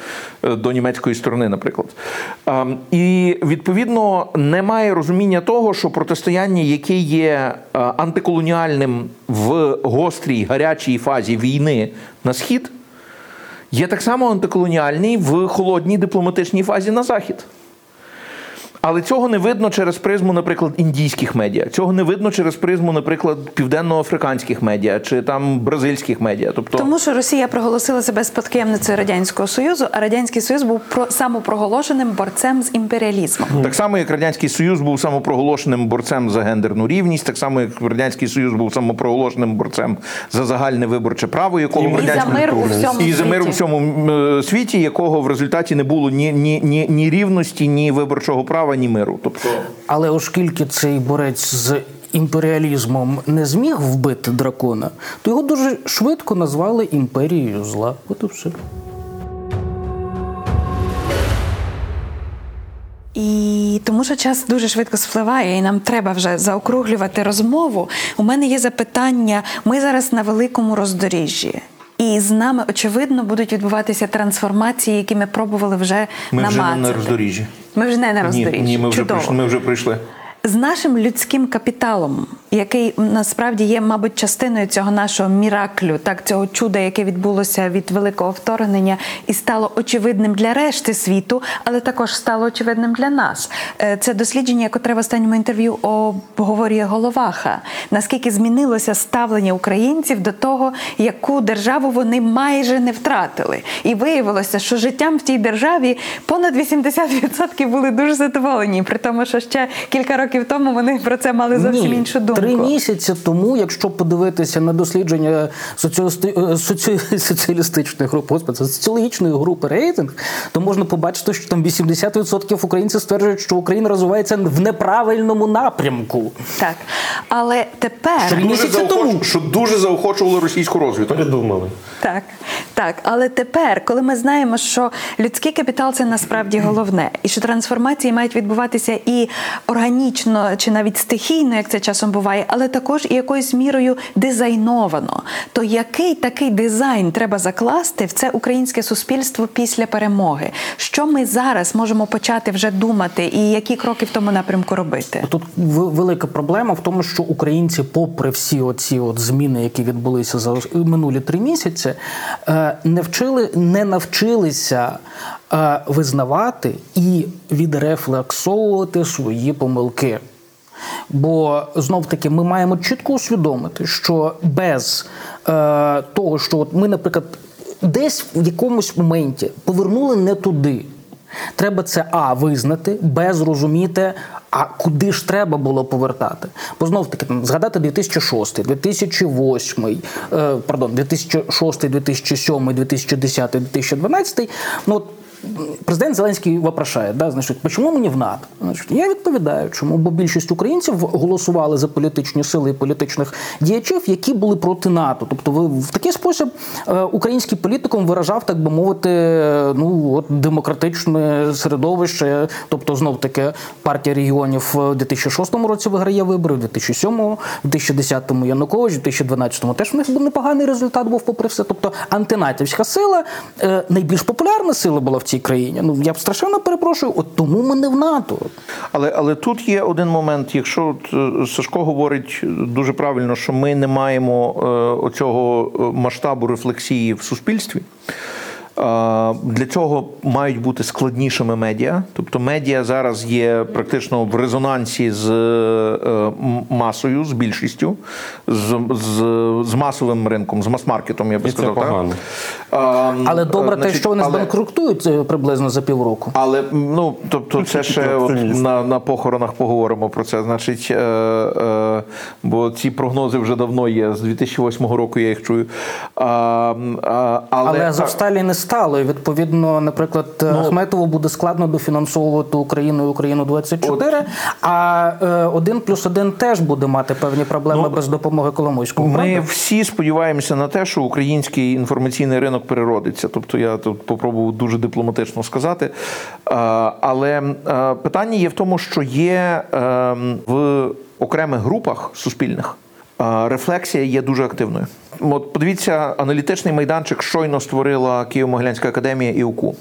е, до німецької сторони, наприклад. Ем, І відповідно немає розуміння того, що протистояння, яке є е, антиколоніальним в гострій гарячій фазі війни на схід, є так само антиколоніальний в холодній дипломатичній фазі на захід. Але цього не видно через призму, наприклад, індійських медіа. Цього не видно через призму, наприклад, південноафриканських медіа чи там бразильських медіа. Тобто, Тому що Росія проголосила себе спадкоємницею радянського союзу, а радянський союз був про самопроголошеним борцем з імперіалізмом. так само, як радянський союз був самопроголошеним борцем за гендерну рівність, так само, як радянський союз був самопроголошеним борцем за загальне виборче право, якого І в за радянському мир у всьому і за мир у всьому е, світі, якого в результаті не було ні, ні, ні, ні рівності, ні виборчого права, ні миру. Тобто. Але оскільки цей борець з імперіалізмом не зміг вбити дракона, то його дуже швидко назвали імперією зла. От і все. І тому що час дуже швидко спливає, і нам треба вже заокруглювати розмову. У мене є запитання. Ми зараз на великому роздоріжжі. І з нами очевидно будуть відбуватися трансформації, які ми пробували вже Ми вже не на роздоріжжі. Ми вже не на роздоріжжі. Ні, ні ми, вже Чудово. прийшли, ми вже прийшли. З нашим людським капіталом, який насправді є, мабуть, частиною цього нашого міраклю, так цього чуда, яке відбулося від великого вторгнення, і стало очевидним для решти світу, але також стало очевидним для нас. Е, Це дослідження, котре в останньому інтерв'ю обговорює Головаха. Наскільки змінилося ставлення українців до того, яку державу вони майже не втратили, і виявилося, що життям в тій державі понад 80% були дуже задоволені, при тому, що ще кілька років тому вони про це мали зовсім Ні, іншу думку. Три місяці тому, якщо подивитися на дослідження соціости- е, соці... соціалістичної групи, господи, соціологічної групи рейтинг, то можна побачити, що там 80% українців стверджують, що Україна розвивається в неправильному напрямку. Так. Але тепер Що Дуже Місяці заохоч... тому. Що дуже заохочувало російську розвідку. Передумали. Так, так, але тепер, коли ми знаємо, що людський капітал це насправді головне, і що трансформації мають відбуватися і органічно, чи навіть стихійно, як це часом буває, але також і якоюсь мірою дизайновано, то який такий дизайн треба закласти в це українське суспільство після перемоги? Що ми зараз можемо почати вже думати, і які кроки в тому напрямку робити? Тут велика проблема в тому, що українці, попри всі оці от зміни, які відбулися за минулі три місяці, е, не вчили, не навчилися визнавати і відрефлексовувати свої помилки. Бо знов таки ми маємо чітко усвідомити, що без е, того, що от ми, наприклад, десь в якомусь моменті повернули не туди. Треба це А визнати, Б зрозуміти, а куди ж треба було повертати. Бо знов таки там згадати 2006, 2008, е, пардон, 2006, 2007, 2010, 2012. Ну от Президент Зеленський вопрошає, да, значить, чому мені в НАТО? Значить, я відповідаю, чому, бо більшість українців голосували за політичні сили і політичних діячів, які були проти НАТО. Тобто, ви в такий спосіб е, український політикум виражав, так би мовити, ну от демократичне середовище. Тобто, знов таки партія регіонів в 2006 році виграє вибори, в 2007, в 2010 Янукович, в 2012 теж в них був непоганий результат був попри все. Тобто антинатівська сила, е, найбільш популярна сила була в цій країні. Ну я б страшенно перепрошую, от тому ми не в НАТО. Але, але тут є один момент. Якщо е, Сашко говорить дуже правильно, що ми не маємо е, оцього е, масштабу рефлексії в суспільстві. Е, Для цього мають бути складнішими медіа. Тобто медіа зараз є практично в резонансі з е, масою, з більшістю, з, з, з масовим ринком, з мас-маркетом, я би І це сказав. так? погано. А, Але добре, те, що вони але- збанкрутують е, приблизно за півроку. але ну тобто, це ще от на, на похоронах поговоримо про це. Значить, е, е, бо ці прогнози вже давно є. З 2008 року я їх чую. А, а, Але, але Азовсталі не стало. І відповідно, наприклад, Ну, Ахметову буде складно дофінансовувати Україну і Україну 24 а е, один плюс один теж буде мати певні проблеми без допомоги Коломойського. Ми правда? всі сподіваємося на те, що український інформаційний ринок переродиться. Тобто я тут попробував дуже дипломатично сказати. Але питання є в тому, що є ем, в окремих групах суспільних. Рефлексія є дуже активною. От подивіться, аналітичний майданчик щойно створила Києво-Могилянська академія і УКУ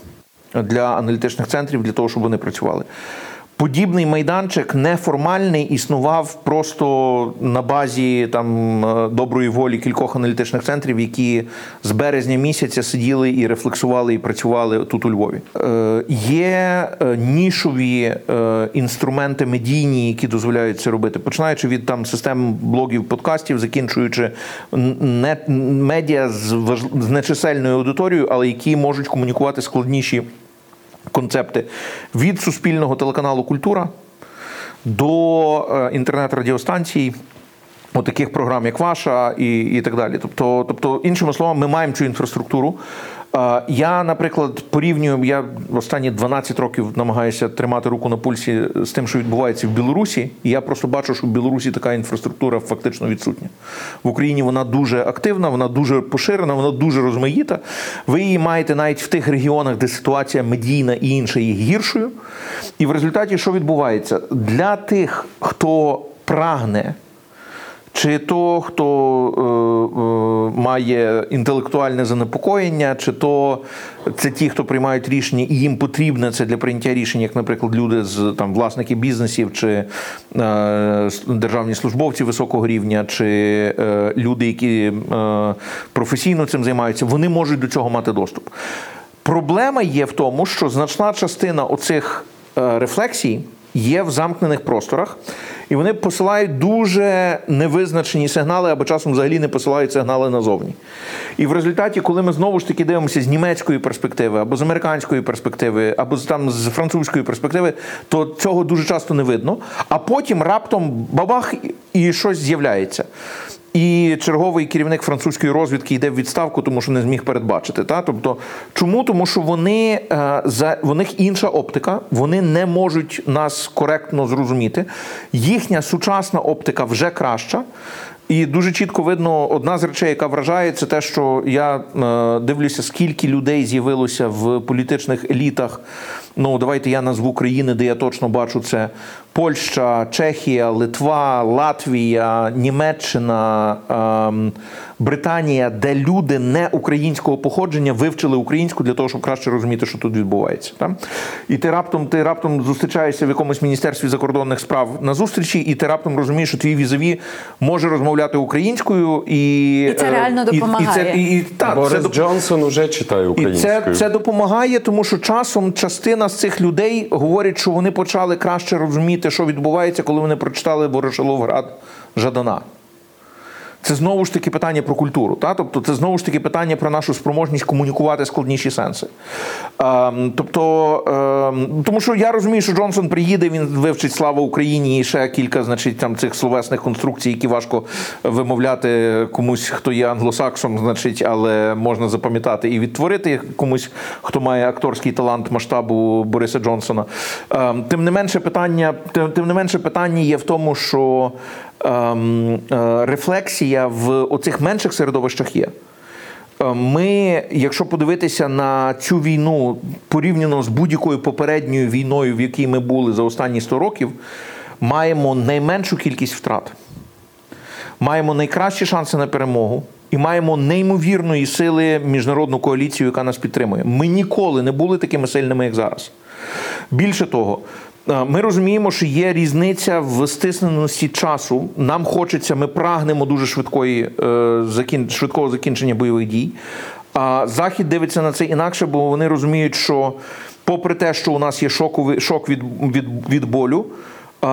для аналітичних центрів для того, щоб вони працювали. Подібний майданчик неформальний існував просто на базі там е, доброї волі кількох аналітичних центрів, які з березня місяця сиділи і рефлексували і працювали тут у Львові. Е, Є е, нішові е, інструменти медійні, які дозволяють це робити, починаючи від там систем блогів, подкастів, закінчуючи не медіа з важ- з нечисельною аудиторією, але які можуть комунікувати складніші концепти від суспільного телеканалу Культура до е, інтернет-радіостанцій. Таких програм, як ваша, і і так далі. Тобто, тобто, іншими словами, ми маємо цю інфраструктуру. Я, наприклад, порівнюю, я останні 12 років намагаюся тримати руку на пульсі з тим, що відбувається в Білорусі. І я просто бачу, що в Білорусі така інфраструктура фактично відсутня. В Україні вона дуже активна, вона дуже поширена, вона дуже розмаїта. Ви її маєте навіть в тих регіонах, де ситуація медійна і інша є гіршою. І в результаті, що відбувається? Для тих, хто прагне. Чи то, хто е, е, має інтелектуальне занепокоєння, чи то це ті, хто приймають рішення, і їм потрібне це для прийняття рішень, як, наприклад, люди з там власники бізнесів, чи е, державні службовці високого рівня, чи е, люди, які е, професійно цим займаються, вони можуть до цього мати доступ. Проблема є в тому, що значна частина оцих е, рефлексій є в замкнених просторах, і вони посилають дуже невизначені сигнали, або часом взагалі не посилають сигнали назовні. І в результаті, коли ми знову ж таки дивимося з німецької перспективи, або з американської перспективи, або там з французької перспективи, то цього дуже часто не видно. А потім раптом бабах і щось з'являється. І черговий керівник французької розвідки йде в відставку, тому що не зміг передбачити. Та? Тобто, чому? Тому що вони е, за в них інша оптика, вони не можуть нас коректно зрозуміти. Їхня сучасна оптика вже краща. І дуже чітко видно, одна з речей, яка вражає, це те, що я е, дивлюся, скільки людей з'явилося в політичних елітах. Ну, давайте я назву країни, де я точно бачу це Польща, Чехія, Литва, Латвія, Німеччина, ем, Британія, де люди не українського походження вивчили українську для того, щоб краще розуміти, що тут відбувається. Там? І ти раптом ти раптом зустрічаєшся в якомусь міністерстві закордонних справ на зустрічі, і ти раптом розумієш, що твій візаві може розмовляти українською, і, І це е, реально і- І, допомагає. це, і, і, так, Борис це Джонсон уже читає і це, це допомагає, тому що часом частина з цих людей говорять, що вони почали краще розуміти, що відбувається, коли вони прочитали Ворошиловград Жадана. Це знову ж таки питання про культуру. Та? Тобто це знову ж таки питання про нашу спроможність комунікувати складніші сенси. Ем, тобто, ем, тому що я розумію, що Джонсон приїде, він вивчить слава Україні і ще кілька значить, там, цих словесних конструкцій, які важко вимовляти комусь, хто є англосаксом, значить, але можна запам'ятати і відтворити комусь, хто має акторський талант масштабу Бориса Джонсона. Ем, тим не менше, питання, тим, тим не менше питання є в тому, що рефлексія в оцих менших середовищах є. Е, Ми, якщо подивитися на цю війну порівняно з будь-якою попередньою війною, в якій ми були за останні 100 років, маємо найменшу кількість втрат, маємо найкращі шанси на перемогу. І маємо неймовірної сили міжнародну коаліцію, яка нас підтримує. Ми ніколи не були такими сильними, як зараз. Більше того, е, ми розуміємо, що є різниця в стисненості часу. Нам хочеться, ми прагнемо дуже швидкої е, швидкого закінчення бойових дій. А Захід дивиться на це інакше, бо вони розуміють, що попри те, що у нас є шоковий шок від, від, від болю. е,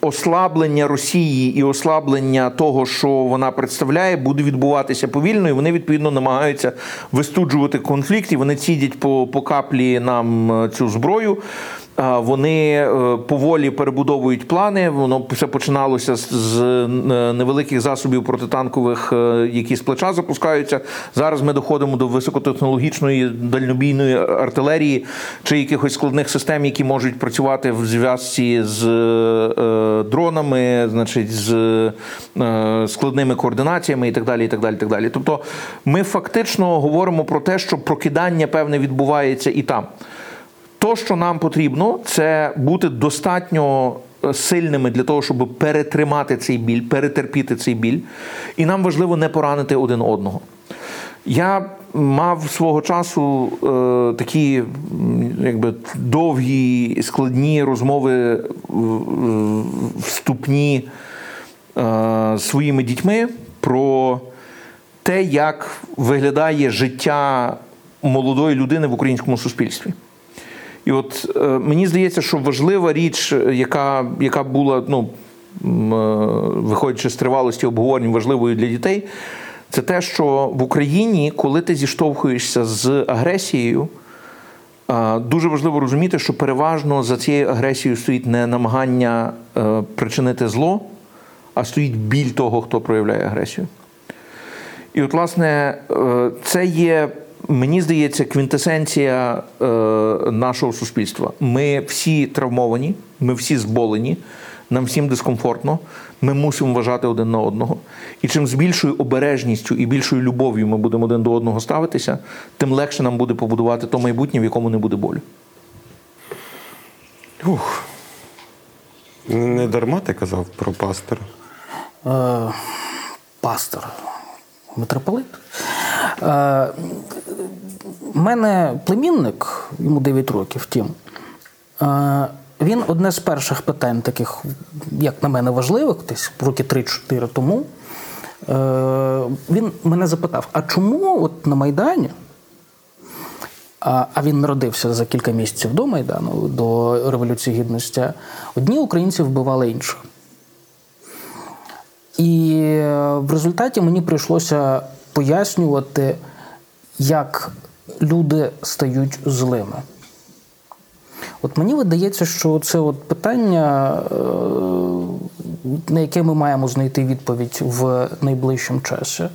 Ослаблення Росії і ослаблення того, що вона представляє, буде відбуватися повільно, і вони відповідно намагаються вистуджувати конфлікт, і вони цідять по, по каплі нам е, цю зброю. Вони е, поволі перебудовують плани. Воно все починалося з, е, невеликих засобів протитанкових, е, які з плеча запускаються. Зараз ми доходимо до високотехнологічної дальнобійної артилерії чи якихось складних систем, які можуть працювати в зв'язці з дронами, значить, з складними координаціями і так далі. І так далі, і так далі. Тобто, ми фактично говоримо про те, що прокидання певне відбувається і там. То, що нам потрібно, це бути достатньо е, сильними для того, щоб перетримати цей біль, перетерпіти цей біль. І нам важливо не поранити один одного. Я мав свого часу е, такі якби, довгі, складні розмови вступні е, своїми дітьми про те, як виглядає життя молодої людини в українському суспільстві. І от е, мені здається, що важлива річ, е, яка, яка була, ну, е, виходячи з тривалості обговорень, важливою для дітей, це те, що в Україні, коли ти зіштовхуєшся з агресією, дуже важливо розуміти, що переважно за цією агресією стоїть не намагання причинити зло, а стоїть біль того, хто проявляє агресію. І от, власне, це є, мені здається, квінтесенція е, нашого суспільства. Ми всі травмовані, ми всі зболені, нам всім дискомфортно. Ми мусимо вважати один на одного. І чим з більшою обережністю і більшою любов'ю ми будемо один до одного ставитися, тим легше нам буде побудувати то майбутнє, в якому не буде болю. Ух. Не дарма ти казав про пастора. Е, пастор, митрополит. Е, мене племінник, йому 9 років, Тім. Е, він одне з перших питань, таких, як на мене, важливих, десь роки 3-4 тому. Е, він мене запитав: а чому от на Майдані? А, а він народився за кілька місяців до Майдану, до Революції Гідності. Одні українці вбивали інших. І е, в результаті мені прийшлося пояснювати, як люди стають злими. От мені видається, що це от питання, е, на яке ми маємо знайти відповідь в найближчому часі.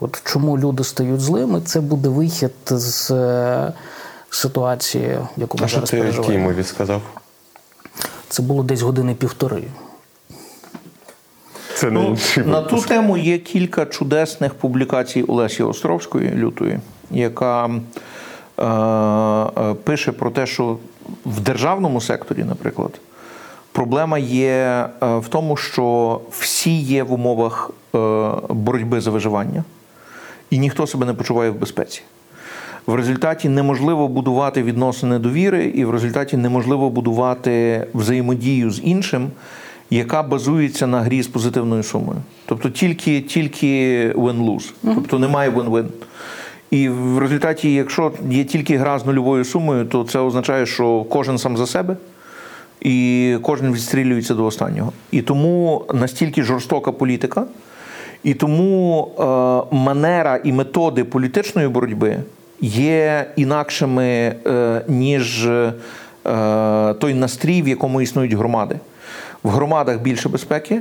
От чому люди стають злими, це буде вихід з е, ситуації, яку ми А що зараз ти переживаємо. Кімові сказав? Це було десь години півтори. Це не Ну, на ту тему є кілька чудесних публікацій Олесі Островської лютої, яка е, е, пише про те, що в державному секторі, наприклад, проблема є е, в тому, що всі є в умовах е, боротьби за виживання, і ніхто себе не почуває в безпеці. В результаті неможливо будувати відносини довіри, і в результаті неможливо будувати взаємодію з іншим, яка базується на грі з позитивною сумою. Тобто тільки, тільки win-lose. Тобто немає win-win. І в результаті, якщо є тільки гра з нульовою сумою, то це означає, що кожен сам за себе. І кожен відстрілюється до останнього. І тому настільки жорстока політика, і тому е, манера і методи політичної боротьби є інакшими, е, ніж е, той настрій, в якому існують громади. В громадах більше безпеки,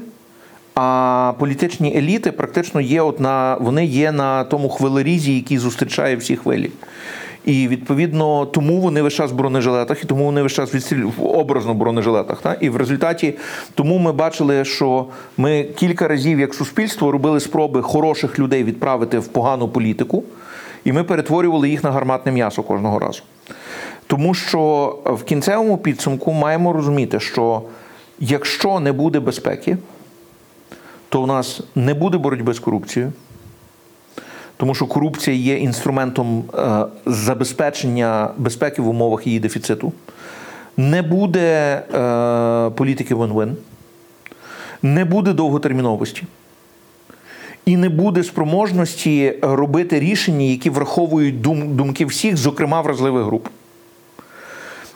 а політичні еліти практично є от на вони є на тому хвилерізі, який зустрічає всі хвилі. І відповідно тому вони весь час в бронежилетах, і тому вони весь час відстрілюють в образно бронежилетах. Та? І в результаті тому ми бачили, що ми кілька разів як суспільство робили спроби хороших людей відправити в погану політику, і ми перетворювали їх на гарматне м'ясо кожного разу. Тому що в кінцевому підсумку маємо розуміти, що якщо не буде безпеки, то у нас не буде боротьби з корупцією. Тому що корупція є інструментом е, забезпечення безпеки в умовах її дефіциту. Не буде е, політики win-win, не буде довготерміновості. І не буде спроможності робити рішення, які враховують дум, думки всіх, зокрема вразливих груп.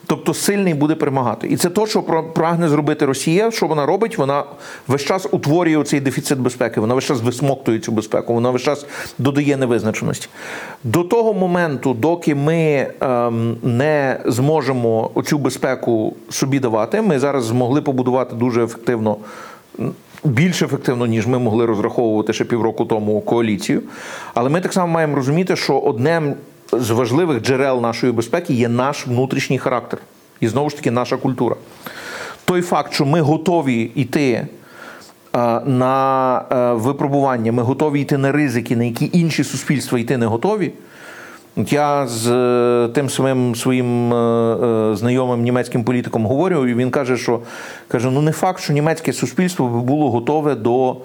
Тобто сильний буде перемагати. І це те, що прагне зробити Росія. Що вона робить? Вона весь час утворює цей дефіцит безпеки, вона весь час висмоктує цю безпеку, вона весь час додає невизначеності. До того моменту, доки ми ем, не зможемо оцю безпеку собі давати, ми зараз змогли побудувати дуже ефективно. Більш ефективно, ніж ми могли розраховувати ще півроку тому коаліцію. Але ми так само маємо розуміти, що одним з важливих джерел нашої безпеки є наш внутрішній характер. І знову ж таки наша культура. Той факт, що ми готові йти е, на е, випробування, ми готові йти на ризики, на які інші суспільства йти не готові. От Я з е, тим самим своїм знайомим німецьким політиком говорю, і він каже, що каже: ну не факт, що німецьке суспільство було готове до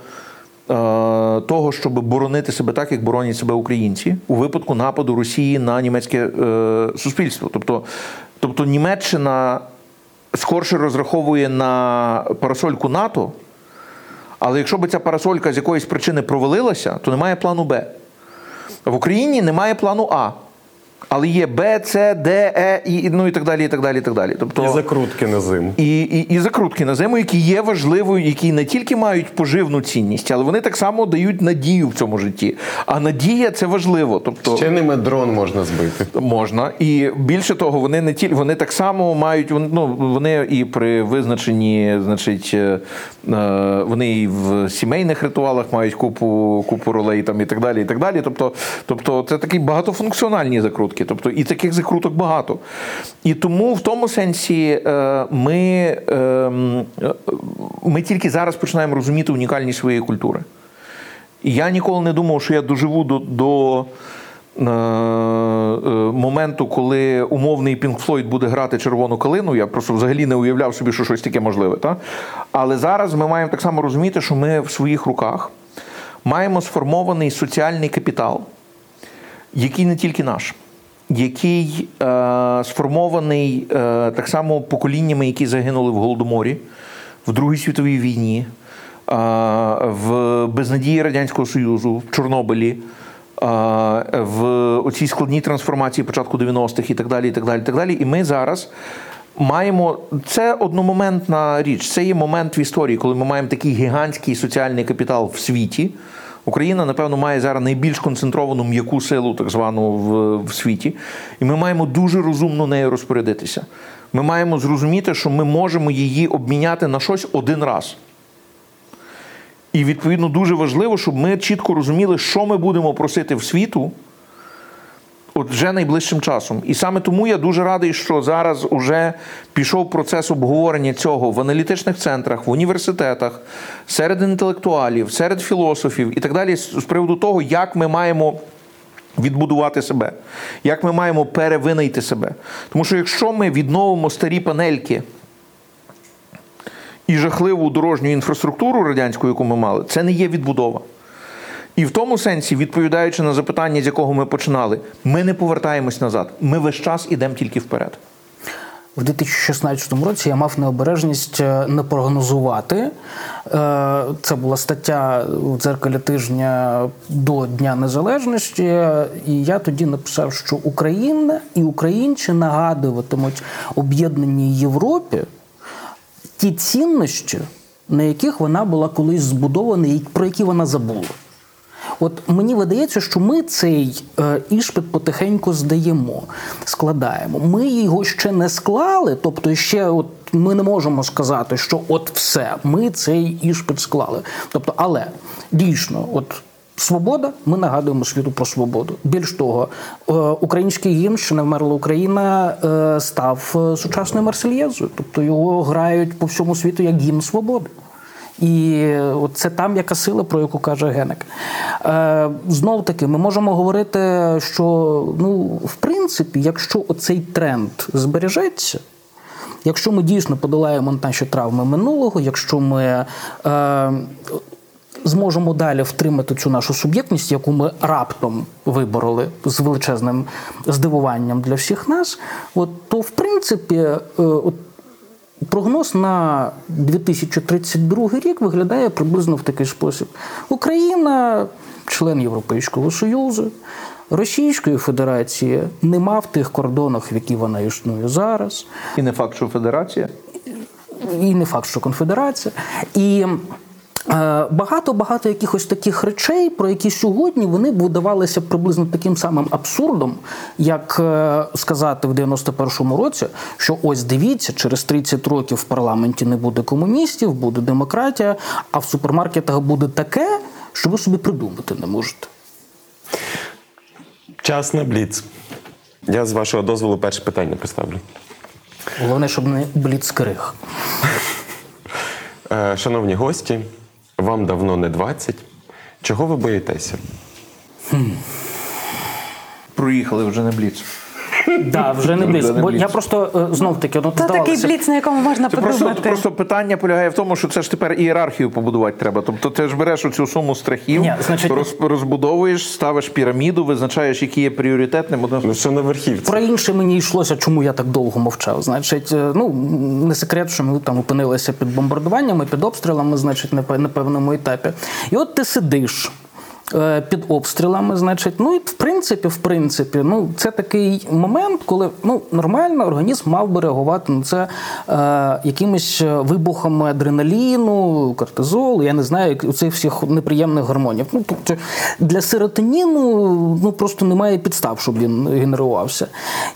того, щоб боронити себе так, як боронять себе українці у випадку нападу Росії на німецьке е, суспільство. Тобто, тобто Німеччина скорше розраховує на парасольку НАТО, але якщо б ця парасолька з якоїсь причини провалилася, то немає плану Б. В Україні немає плану А. Але є Б, С, Д, Е, і, ну і так далі. і так далі, і так далі. Тобто, І закрутки на зиму. і, і, і закрутки на зиму, які є важливою, які не тільки мають поживну цінність, але вони так само дають надію в цьому житті. А надія це важливо. Тобто, Ще ними дрон можна збити. Можна, і більше того, вони не тільки вони так само мають ну, вони і при визначенні, значить, е, е, вони і в сімейних ритуалах мають купу, купу ролей там і так далі. І так далі. Тобто, тобто це такі багатофункціональні закрутки. Тобто, і таких закруток багато. І тому в тому сенсі е, ми, е, м, е, ми тільки зараз починаємо розуміти унікальність своєї культури. І я ніколи не думав, що я доживу до, до е, моменту, коли умовний Pink Floyd буде грати червону калину. Я просто взагалі не уявляв собі, що щось таке можливе. Та? Але зараз ми маємо так само розуміти, що ми в своїх руках маємо сформований соціальний капітал, який не тільки наш. Який е, сформований е, так само поколіннями, які загинули в Голодоморі, в Другій світовій війні, е, в безнадії Радянського Союзу, в Чорнобилі, е, в оцій складній трансформації початку 90-х і так далі. І так далі, і так далі. І ми зараз маємо це одномоментна річ. Це є момент в історії, коли ми маємо такий гігантський соціальний капітал в світі. Україна, напевно, має зараз найбільш концентровану м'яку силу, так звану в, в світі, і ми маємо дуже розумно нею розпорядитися. Ми маємо зрозуміти, що ми можемо її обміняти на щось один раз. І відповідно дуже важливо, щоб ми чітко розуміли, що ми будемо просити в світу. От вже найближчим часом. І саме тому я дуже радий, що зараз уже пішов процес обговорення цього в аналітичних центрах, в університетах, серед інтелектуалів, серед філософів і так далі, з приводу того, як ми маємо відбудувати себе, як ми маємо перевинайти себе. Тому що якщо ми відновимо старі панельки і жахливу дорожню інфраструктуру радянську, яку ми мали, це не є відбудова. І в тому сенсі, відповідаючи на запитання, з якого ми починали, ми не повертаємось назад. Ми весь час ідемо тільки вперед. В 2016 році я мав необережність е, не прогнозувати. Е, Це була стаття в дзеркалі тижня до Дня Незалежності, і я тоді написав, що Україна і українці нагадуватимуть об'єднаній Європі ті цінності, на яких вона була колись збудована, і про які вона забула. От мені видається, що ми цей е, іспит потихеньку здаємо, складаємо. Ми його ще не склали, тобто ще от ми не можемо сказати, що от все, ми цей іспит склали. Тобто, але дійсно, от. Свобода, ми нагадуємо світу про свободу. Більш того, е, український гімн, що не вмерла Україна, е, став сучасною Марсельєзою. Тобто його грають по всьому світу як гімн свободи. І це там яка сила, про яку каже Генек. Е, Знов таки, ми можемо говорити, що ну, в принципі, якщо оцей тренд збережеться, якщо ми дійсно подолаємо наші травми минулого, якщо ми е, зможемо далі втримати цю нашу суб'єктність, яку ми раптом вибороли з величезним здивуванням для всіх нас, от, то в принципі, е, от, Прогноз на 2032 рік виглядає приблизно в такий спосіб: Україна, член Європейського Союзу, Російської Федерації нема в тих кордонах, в які вона існує зараз І не факт, що федерація. і не факт, що конфедерація. І багато-багато якихось таких речей, про які сьогодні вони б видавалися приблизно таким самим абсурдом, як е, сказати в 91-му році, що ось дивіться, через 30 років в парламенті не буде комуністів, буде демократія, а в супермаркетах буде таке, що ви собі придумати не можете. Час на бліц. Я з вашого дозволу перше питання поставлю. Головне, щоб не бліцкриг. Е, Шановні гості, вам давно не 20. Чого ви боїтеся? Проїхали вже не бліц. Да, вже не бліц. Бо я просто е, знов таки ну, Та такий бліц, на якому можна Це просто, подумати. просто питання полягає в тому, що це ж тепер ієрархію побудувати треба. Тобто ти ж береш оцю суму страхів, Ні, значить- роз, розбудовуєш, ставиш піраміду, визначаєш, які є пріоритетним. Ну, що на верхівці? Про інше мені йшлося, чому я так довго мовчав. Значить, е, ну не секрет, що ми там опинилися під бомбардуваннями, під обстрілами, значить, на на певному етапі. І от ти сидиш. Е, Під обстрілами, значить, ну і в принципі, в принципі, ну це такий момент, коли ну нормально організм мав би реагувати на це е, якимись вибухами адреналіну, кортизолу, я не знаю, як- цих всіх неприємних гормонів. Ну тобто для серотоніну ну просто немає підстав, щоб він генерувався.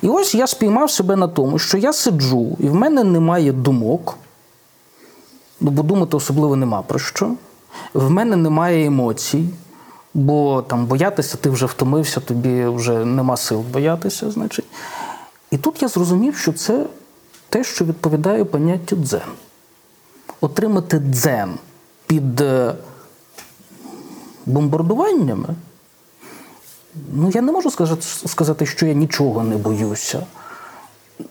І ось я спіймав себе на тому, що я сиджу, і в мене немає думок. Ну, бо думати особливо нема про що. В мене немає емоцій, бо там боятися ти вже втомився, тобі вже нема сил боятися, значить. І тут я зрозумів, що це те, що відповідає поняттю дзен. Отримати дзен під е, бомбардуваннями. Ну, я не можу сказати, що я нічого не боюся.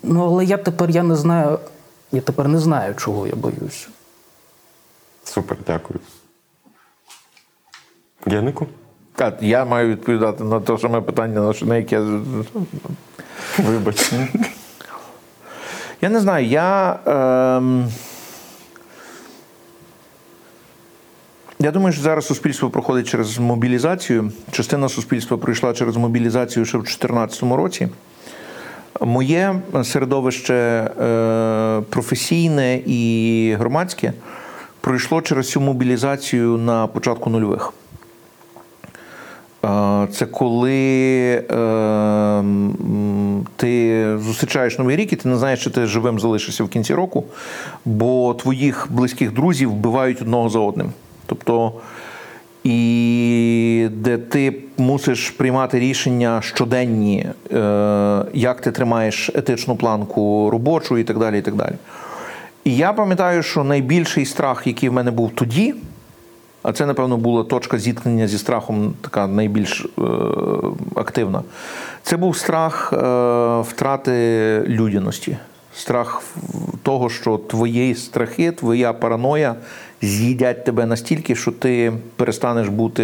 Ну, але я тепер я не знаю, я тепер не знаю, чого я боюся. Супер, дякую. Генику? Так, я маю відповідати на те саме питання, на яке. Вибач. Я не знаю, я. Ем... Я думаю, що зараз суспільство проходить через мобілізацію. Частина суспільства пройшла через мобілізацію ще в 2014 році. Моє середовище е, професійне і громадське пройшло через цю мобілізацію на початку нульових. Це коли е, ти зустрічаєш новий рік і ти не знаєш, чи ти живим залишишся в кінці року, бо твоїх близьких друзів вбивають одного за одним. Тобто, і де ти мусиш приймати рішення щоденні, е, як ти тримаєш етичну планку робочу і так далі. І так далі. І я пам'ятаю, що найбільший страх, який в мене був тоді, а це, напевно, була точка зіткнення зі страхом, така найбільш е, активна. Це був страх е, втрати людяності, страх того, що твої страхи, твоя параноя з'їдять тебе настільки, що ти перестанеш бути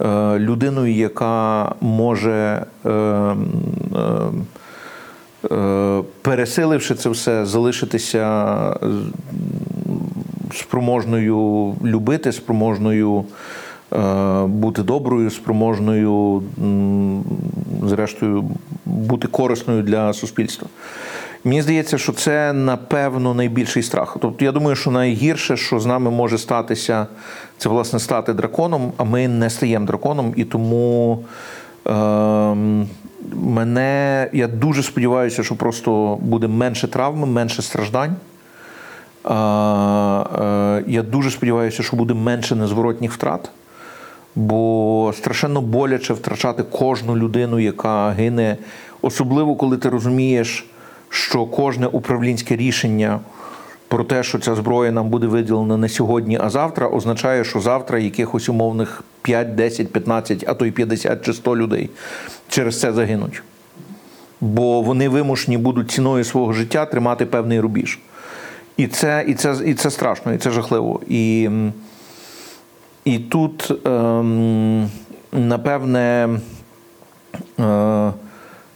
е, людиною, яка може. Е, е, е, Пересиливши це все, залишитися спроможною любити, спроможною е, бути доброю, спроможною, зрештою, бути корисною для суспільства. Мені здається, що це напевно найбільший страх. Тобто, я думаю, що найгірше, що з нами може статися, це власне стати драконом, а ми не стаємо драконом, і тому. Ем, Мене я дуже сподіваюся, що просто буде менше травми, менше страждань. Е, Я дуже сподіваюся, що буде менше незворотніх втрат, бо страшенно боляче втрачати кожну людину, яка гине, особливо коли ти розумієш, що кожне управлінське рішення про те, що ця зброя нам буде виділена не сьогодні, а завтра, означає, що завтра якихось умовних 5, 10, 15, а то й 50 чи 100 людей через це загинуть. Бо вони вимушені будуть ціною свого життя тримати певний рубіж. І це, і це, і це страшно, і це жахливо. І, і тут, ем, напевне, е,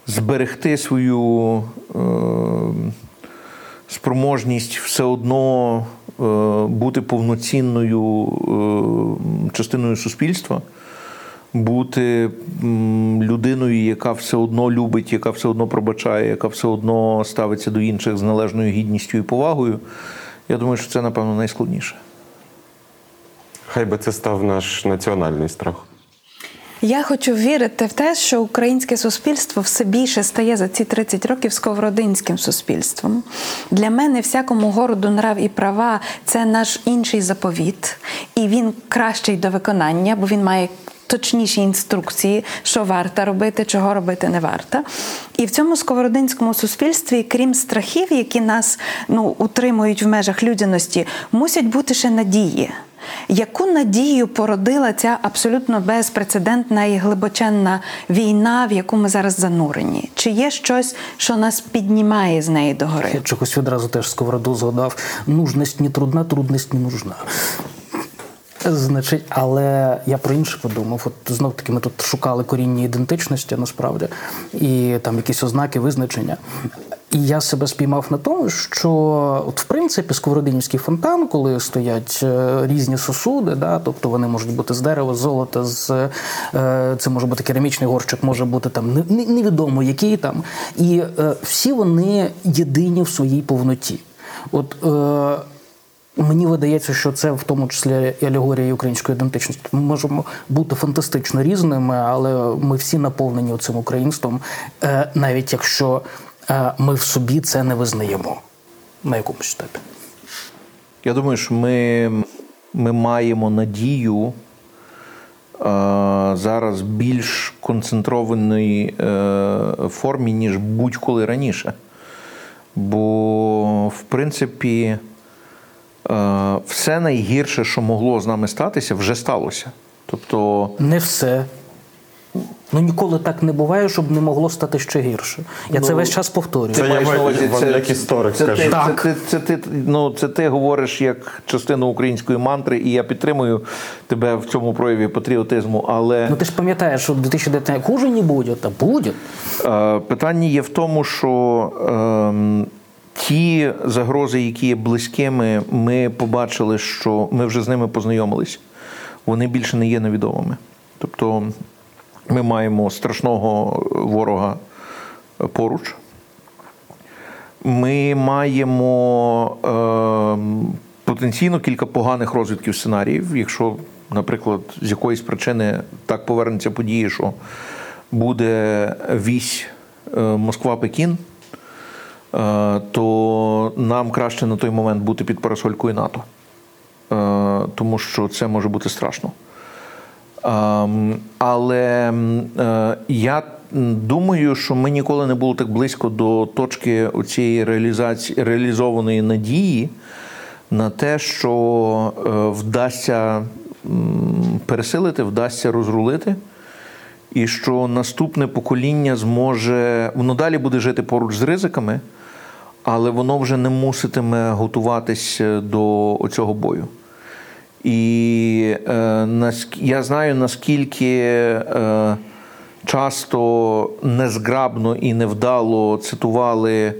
зберегти свою е, спроможність все одно е, бути повноцінною частиною суспільства. Бути людиною, яка все одно любить, яка все одно пробачає, яка все одно ставиться до інших з належною гідністю і повагою. Я думаю, що це, напевно, найскладніше. Хай би це став наш національний страх. Я хочу вірити в те, що українське суспільство все більше стає за ці 30 років сковородинським суспільством. Для мене всякому городу нрав і права це наш інший заповіт, і він кращий до виконання, бо він має. Точніші інструкції, що варто робити, чого робити не варто. І в цьому сковородинському суспільстві, крім страхів, які нас ну, утримують в межах людяності, мусять бути ще надії. Яку надію породила ця абсолютно безпрецедентна і глибоченна війна, в яку ми зараз занурені? Чи є щось, що нас піднімає з неї догори? Я чогось відразу теж сковороду згадав. Нужність не трудна, трудність не нужна. Значить, але я про інше подумав. От знов таки ми тут шукали корінні ідентичності насправді, і там якісь ознаки, визначення. І я себе спіймав на тому, що от в принципі сковородинівський фонтан, коли стоять е, різні сосуди, да, тобто вони можуть бути з дерева, з золота, з е, це може бути керамічний горщик, може бути там не- не- невідомо який там. І е, всі вони єдині в своїй повноті. От е, Мені видається, що це в тому числі і алегорія української ідентичності. Ми можемо бути фантастично різними, але ми всі наповнені цим українством, е, навіть якщо е, ми в собі це не визнаємо на якомусь етапі. Я думаю, що ми, ми маємо надію е, зараз більш концентрованій формі, ніж будь-коли раніше. Бо, в принципі, все найгірше, що могло з нами статися, вже сталося. Тобто, Не все. Ну ніколи так не буває, щоб не могло стати ще гірше. Я це Ну, весь час повторюю. Це я маєш маю- вам як історик це, скажу. Так. Це, це, це, ти, ну, це ти говориш як частину української мантри, і я підтримую тебе в цьому прояві патріотизму. Але Ну ти ж пам'ятаєш, що 2019 хуже не буде, та буде. е, питання є в тому, що е, ті загрози, які є близькими, ми побачили, що ми вже з ними познайомились. Вони більше не є невідомими. Тобто ми маємо страшного ворога поруч. Ми маємо е, потенційно кілька поганих розвитків сценаріїв. Якщо, наприклад, з якоїсь причини так повернуться події, що буде вісь е, Москва-Пекін, е, то нам краще на той момент бути під парасолькою НАТО, е, тому що це може бути страшно. Ем, Але е, я думаю, що ми ніколи не були так близько до точки цієї реалізації реалізованої надії на те, що е, вдасться пересилити, вдасться розрулити. І що наступне покоління зможе, воно далі буде жити поруч з ризиками, але воно вже не муситиме готуватись до цього бою. І е, я знаю, наскільки е, часто незграбно і невдало цитували е,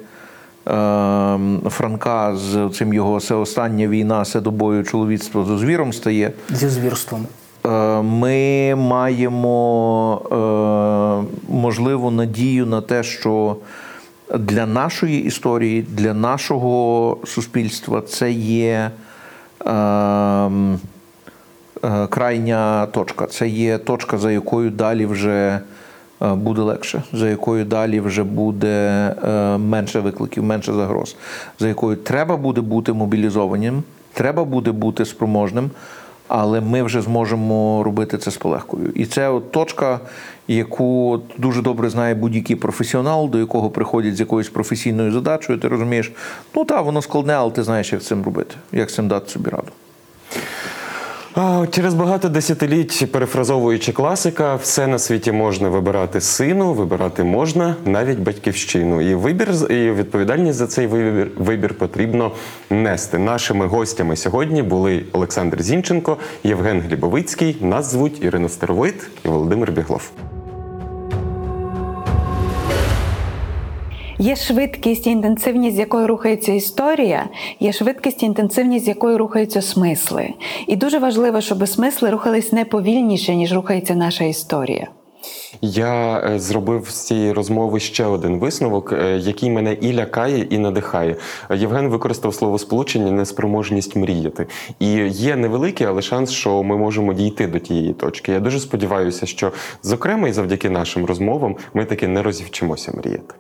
Франка з цим його «Це остання війна, все до бою чоловіцтво зо звіром стає. Зі звірством. Е, Ми маємо е, можливу надію на те, що для нашої історії, для нашого суспільства це є е, е, крайня точка. Це є точка, за якою далі вже е, буде легше, за якою далі вже буде е, менше викликів, менше загроз, за якою треба буде бути мобілізованим, треба буде бути спроможним. Але ми вже зможемо робити це з полегкою. І це от точка, яку дуже добре знає будь-який професіонал, до якого приходять з якоюсь професійною задачею. Ти розумієш, ну так, воно складне, але ти знаєш, як цим робити, як цим дати собі раду. Через багато десятиліть, перефразовуючи класика, все на світі можна вибирати сину, вибирати можна навіть батьківщину. І вибір і відповідальність за цей вибір, вибір потрібно нести. Нашими гостями сьогодні були Олександр Зінченко, Євген Глібовицький. Нас звуть Ірина Старовит і Володимир Біглов. Є швидкість і інтенсивність, з якою рухається історія, є швидкість і інтенсивність, з якою рухаються смисли. І дуже важливо, щоб смисли рухались не повільніше, ніж рухається наша історія. Я е, зробив з цієї розмови ще один висновок, е, який мене і лякає, і надихає. Е, Євген використав слово сполучення неспроможність мріяти. І є невеликий, але шанс, що ми можемо дійти до тієї точки. Я дуже сподіваюся, що зокрема і завдяки нашим розмовам ми таки не розівчимося мріяти.